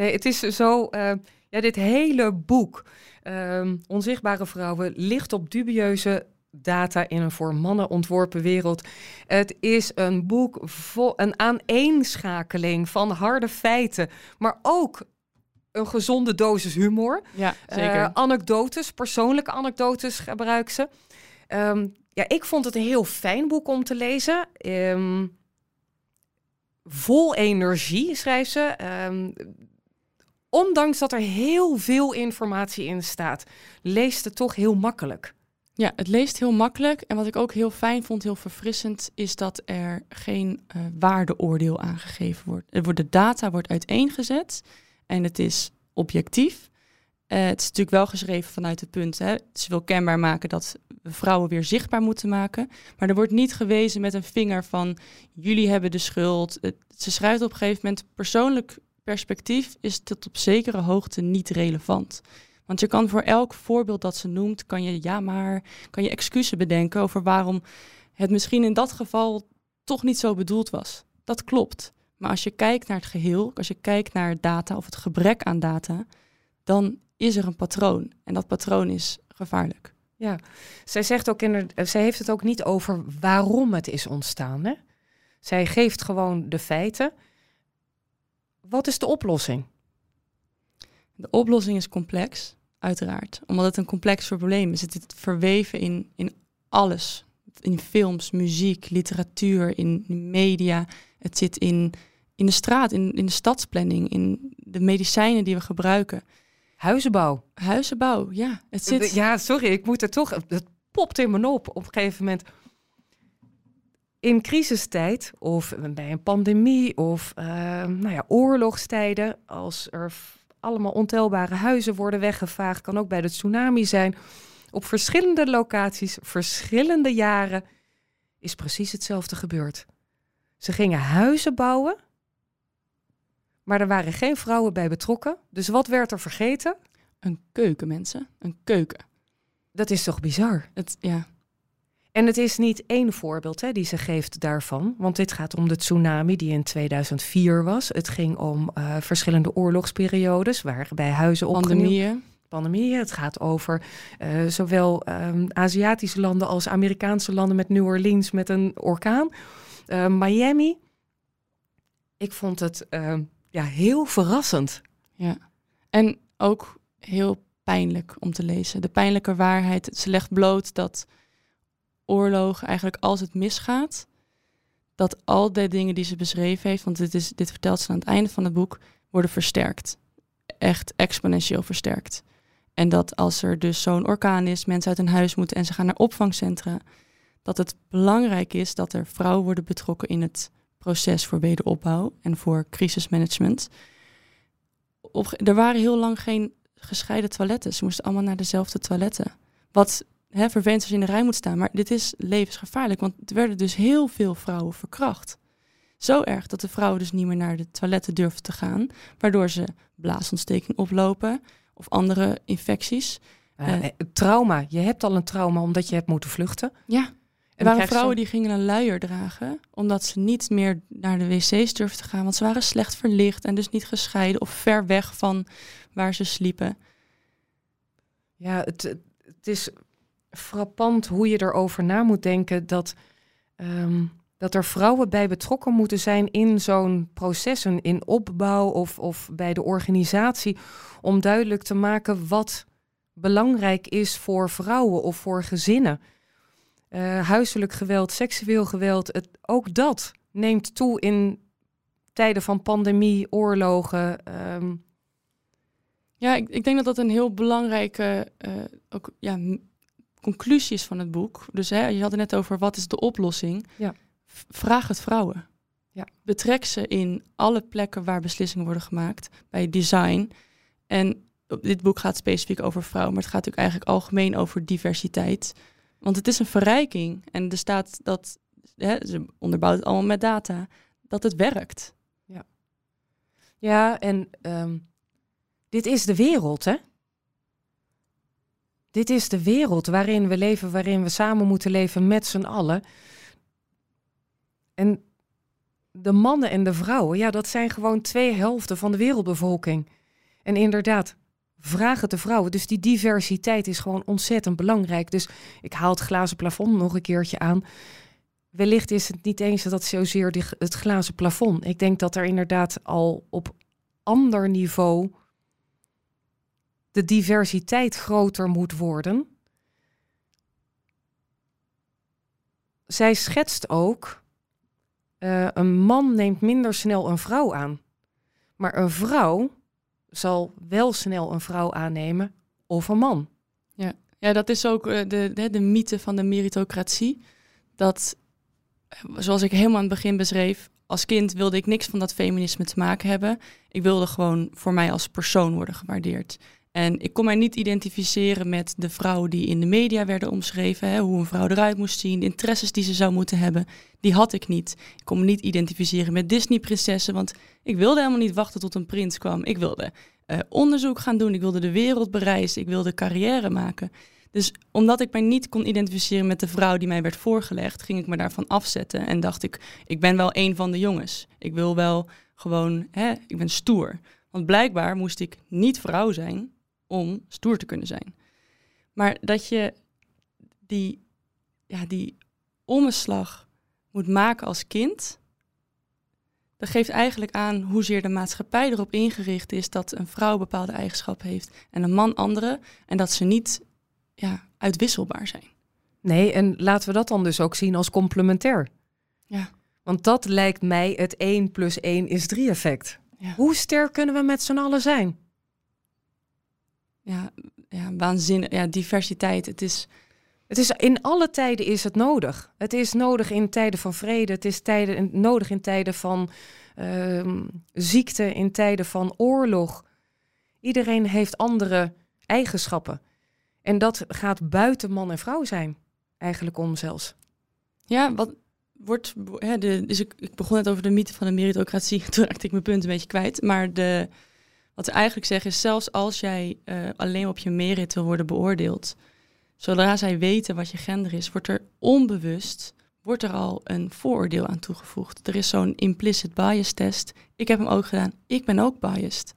Speaker 1: Nee, het is zo. eh, ja, dit hele boek, ehm, Onzichtbare Vrouwen, ligt op dubieuze data in een voor mannen ontworpen wereld. Het is een boek vol een aaneenschakeling van harde feiten, maar ook een gezonde dosis humor.
Speaker 2: Ja,
Speaker 1: Eh, anekdotes, persoonlijke anekdotes gebruik ze. Ehm, ja, ik vond het een heel fijn boek om te lezen. Ehm, vol energie, schrijft ze. Ondanks dat er heel veel informatie in staat, leest het toch heel makkelijk.
Speaker 2: Ja, het leest heel makkelijk. En wat ik ook heel fijn vond, heel verfrissend, is dat er geen eh, waardeoordeel aangegeven wordt. Wordt. De data wordt uiteengezet en het is objectief. Eh, het is natuurlijk wel geschreven vanuit het punt, hè, ze wil kenbaar maken dat we vrouwen weer zichtbaar moeten maken. Maar er wordt niet gewezen met een vinger van jullie hebben de schuld. Ze schrijft op een gegeven moment persoonlijk perspectief is het op zekere hoogte niet relevant. Want je kan voor elk voorbeeld dat ze noemt, kan je ja maar, kan je excuses bedenken over waarom het misschien in dat geval toch niet zo bedoeld was. Dat klopt. Maar als je kijkt naar het geheel, als je kijkt naar data of het gebrek aan data, dan is er een patroon. En dat patroon is gevaarlijk.
Speaker 1: Ja, zij, zegt ook in zij heeft het ook niet over waarom het is ontstaan. Hè? Zij geeft gewoon de feiten. Wat is de oplossing?
Speaker 2: De oplossing is complex, uiteraard. Omdat het een complex probleem is. Het zit verweven in, in alles. In films, muziek, literatuur, in media. Het zit in, in de straat, in, in de stadsplanning, in de medicijnen die we gebruiken.
Speaker 1: Huizenbouw.
Speaker 2: Huizenbouw, ja. Het zit...
Speaker 1: Ja, sorry, ik moet er toch... Het popt in me op op een gegeven moment. In crisistijd of bij een pandemie of uh, nou ja, oorlogstijden... als er allemaal ontelbare huizen worden weggevaagd... kan ook bij de tsunami zijn... op verschillende locaties, verschillende jaren... is precies hetzelfde gebeurd. Ze gingen huizen bouwen maar er waren geen vrouwen bij betrokken. Dus wat werd er vergeten?
Speaker 2: Een keuken, mensen. Een keuken.
Speaker 1: Dat is toch bizar?
Speaker 2: Het, ja.
Speaker 1: En het is niet één voorbeeld hè, die ze geeft daarvan. Want dit gaat om de tsunami die in 2004 was. Het ging om uh, verschillende oorlogsperiodes waarbij huizen
Speaker 2: opgenieuwd... Pandemieën.
Speaker 1: Pandemieën. Het gaat over uh, zowel um, Aziatische landen als Amerikaanse landen met New Orleans met een orkaan. Uh, Miami. Ik vond het ja, heel verrassend.
Speaker 2: Ja, en ook heel pijnlijk om te lezen. De pijnlijke waarheid. Ze legt bloot dat oorlog eigenlijk als het misgaat, dat al die dingen die ze beschreven heeft, want dit, is, dit vertelt ze aan het einde van het boek, worden versterkt. Echt exponentieel versterkt. En dat als er dus zo'n orkaan is, mensen uit hun huis moeten en ze gaan naar opvangcentra, dat het belangrijk is dat er vrouwen worden betrokken in het proces voor wederopbouw en voor crisismanagement. Op, er waren heel lang geen gescheiden toiletten. Ze moesten allemaal naar dezelfde toiletten. Wat hè, vervelend als je in de rij moet staan. Maar dit is levensgevaarlijk, want er werden dus heel veel vrouwen verkracht. Zo erg dat de vrouwen dus niet meer naar de toiletten durfden te gaan, waardoor ze blaasontsteking oplopen of andere infecties.
Speaker 1: Uh, trauma. Je hebt al een trauma omdat je hebt moeten vluchten.
Speaker 2: Ja. Er waren vrouwen die gingen een luier dragen, omdat ze niet meer naar de wc's durfden te gaan, want ze waren slecht verlicht en dus niet gescheiden of ver weg van waar ze sliepen.
Speaker 1: Ja, het, het is frappant hoe je erover na moet denken dat, um, dat er vrouwen bij betrokken moeten zijn in zo'n proces, in opbouw of, of bij de organisatie, om duidelijk te maken wat belangrijk is voor vrouwen of voor gezinnen. Uh, huiselijk geweld, seksueel geweld, het, ook dat neemt toe in tijden van pandemie, oorlogen. Um.
Speaker 2: Ja, ik, ik, denk dat dat een heel belangrijke uh, ook, ja, conclusie is van het boek. Dus hè, je had het net over wat is de oplossing.
Speaker 1: Ja.
Speaker 2: Vraag het vrouwen.
Speaker 1: Ja.
Speaker 2: Betrek ze in alle plekken waar beslissingen worden gemaakt, bij design. En dit boek gaat specifiek over vrouwen, maar het gaat natuurlijk eigenlijk algemeen over diversiteit. Want het is een verrijking. En er staat dat, hè, ze onderbouwt het allemaal met data, dat het werkt.
Speaker 1: Ja, ja en um, dit is de wereld, hè? Dit is de wereld waarin we leven, waarin we samen moeten leven met z'n allen. En de mannen en de vrouwen, ja, dat zijn gewoon twee helften van de wereldbevolking. En inderdaad, vragen de vrouwen. Dus die diversiteit is gewoon ontzettend belangrijk. Dus ik haal het glazen plafond nog een keertje aan. Wellicht is het niet eens dat zozeer het glazen plafond. Ik denk dat er inderdaad al op ander niveau de diversiteit groter moet worden. Zij schetst ook, uh, een man neemt minder snel een vrouw aan. Maar een vrouw zal wel snel een vrouw aannemen of een man.
Speaker 2: Ja, ja dat is ook uh, de, de, de mythe van de meritocratie. Dat, zoals ik helemaal aan het begin beschreef, als kind wilde ik niks van dat feminisme te maken hebben. Ik wilde gewoon voor mij als persoon worden gewaardeerd. En ik kon mij niet identificeren met de vrouwen die in de media werden omschreven. Hè, hoe een vrouw eruit moest zien, de interesses die ze zou moeten hebben. Die had ik niet. Ik kon me niet identificeren met Disney-prinsessen, want ik wilde helemaal niet wachten tot een prins kwam. Ik wilde uh, onderzoek gaan doen, ik wilde de wereld bereizen, ik wilde carrière maken. Dus omdat ik mij niet kon identificeren met de vrouw die mij werd voorgelegd, ging ik me daarvan afzetten en dacht ik, ik ben wel een van de jongens. Ik wil wel gewoon, hè, ik ben stoer. Want blijkbaar moest ik niet vrouw zijn om stoer te kunnen zijn. Maar dat je die, ja, die omslag moet maken als kind, dat geeft eigenlijk aan hoezeer de maatschappij erop ingericht is dat een vrouw bepaalde eigenschappen heeft en een man andere. En dat ze niet ja, uitwisselbaar zijn.
Speaker 1: Nee, en laten we dat dan dus ook zien als complementair.
Speaker 2: Ja.
Speaker 1: Want dat lijkt mij het 1 plus 1 is 3 effect. Ja. Hoe sterk kunnen we met z'n allen zijn?
Speaker 2: Ja, ja, waanzinnig. Ja, diversiteit. Het is,
Speaker 1: het is in alle tijden is het nodig. Het is nodig in tijden van vrede. Het is tijden, nodig in tijden van uh, ziekte, in tijden van oorlog. Iedereen heeft andere eigenschappen. En dat gaat buiten man en vrouw zijn, eigenlijk om zelfs.
Speaker 2: Ja, wat wordt. Hè, de, dus ik, ik begon net over de mythe van de meritocratie. <laughs> Toen raakte ik mijn punt een beetje kwijt. Maar de, wat ze eigenlijk zeggen is: zelfs als jij uh, alleen op je merit wil worden beoordeeld, zodra zij weten wat je gender is, wordt er onbewust wordt er al een vooroordeel aan toegevoegd. Er is zo'n implicit bias test. Ik heb hem ook gedaan. Ik ben ook biased.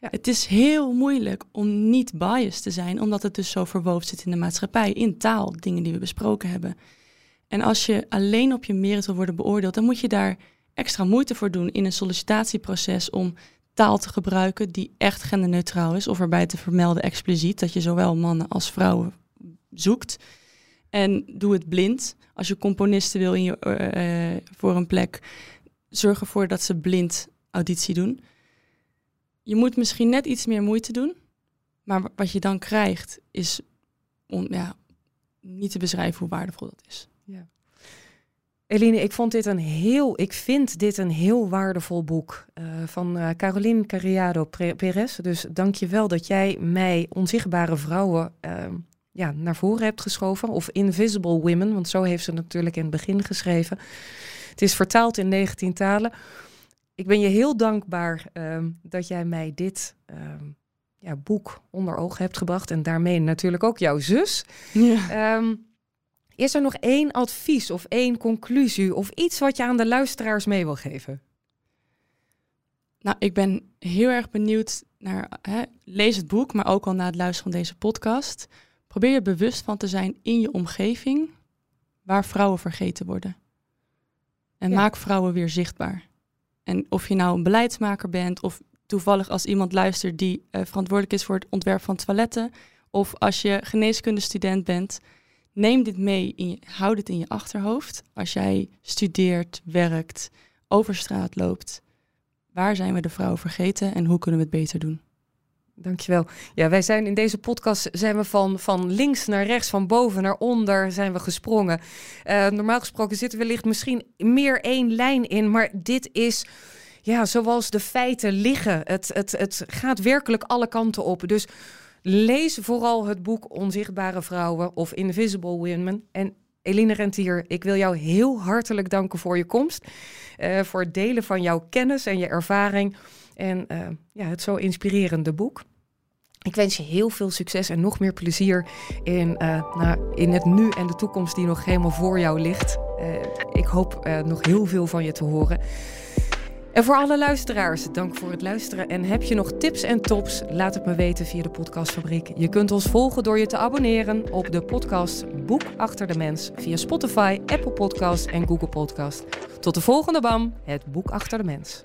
Speaker 2: Ja. Het is heel moeilijk om niet biased te zijn, omdat het dus zo verwoven zit in de maatschappij, in taal, dingen die we besproken hebben. En als je alleen op je merit wil worden beoordeeld, dan moet je daar extra moeite voor doen in een sollicitatieproces om taal te gebruiken die echt genderneutraal is, of erbij te vermelden expliciet dat je zowel mannen als vrouwen zoekt. En doe het blind. Als je componisten wil in je, uh, voor een plek, zorg ervoor dat ze blind auditie doen. Je moet misschien net iets meer moeite doen, maar wat je dan krijgt is om, ja, niet te beschrijven hoe waardevol dat is.
Speaker 1: Eline, ik vond dit een heel, ik vind dit een heel waardevol boek uh, van uh, Caroline Carriado Perez. Dus dank je wel dat jij mij onzichtbare vrouwen uh, ja, naar voren hebt geschoven. Of Invisible Women, want zo heeft ze natuurlijk in het begin geschreven. Het is vertaald in 19 talen. Ik ben je heel dankbaar ehm, dat jij mij dit ehm, ja, boek onder ogen hebt gebracht. En daarmee natuurlijk ook jouw zus. Ja. Ehm, is er nog één advies of één conclusie of iets wat je aan de luisteraars mee wil geven?
Speaker 2: Nou, ik ben heel erg benieuwd naar. Hè, lees het boek, maar ook al na het luisteren van deze podcast. Probeer je bewust van te zijn in je omgeving waar vrouwen vergeten worden. En maak vrouwen weer zichtbaar. En of je nou een beleidsmaker bent of toevallig als iemand luistert die uh, verantwoordelijk is voor het ontwerp van toiletten, of als je geneeskundestudent bent, neem dit mee, in je, houd dit in je achterhoofd. Als jij studeert, werkt, over straat loopt, waar zijn we de vrouwen vergeten en hoe kunnen we het beter doen?
Speaker 1: Dankjewel. Ja, wij zijn in deze podcast zijn we van, van links naar rechts, van boven naar onder zijn we gesprongen. Uh, normaal gesproken zit er wellicht misschien meer één lijn in, maar dit is ja, zoals de feiten liggen. Het, het, het gaat werkelijk alle kanten op. Dus lees vooral het boek Onzichtbare Vrouwen of Invisible Women. En Eline Rentier, ik wil jou heel hartelijk danken voor je komst. Uh, voor het delen van jouw kennis en je ervaring. En uh, ja, het zo inspirerende boek. Ik wens je heel veel succes en nog meer plezier in, uh, nou, in het nu en de toekomst die nog helemaal voor jou ligt. Ik hoop nog heel veel van je te horen. En voor alle luisteraars, dank voor het luisteren. En heb je nog tips en tops? Laat het me weten via de Podcastfabriek. Je kunt ons volgen door je te abonneren op de podcast Boek Achter de Mens via Spotify, Apple Podcast en Google Podcast. Tot de volgende BAM, het Boek Achter de Mens.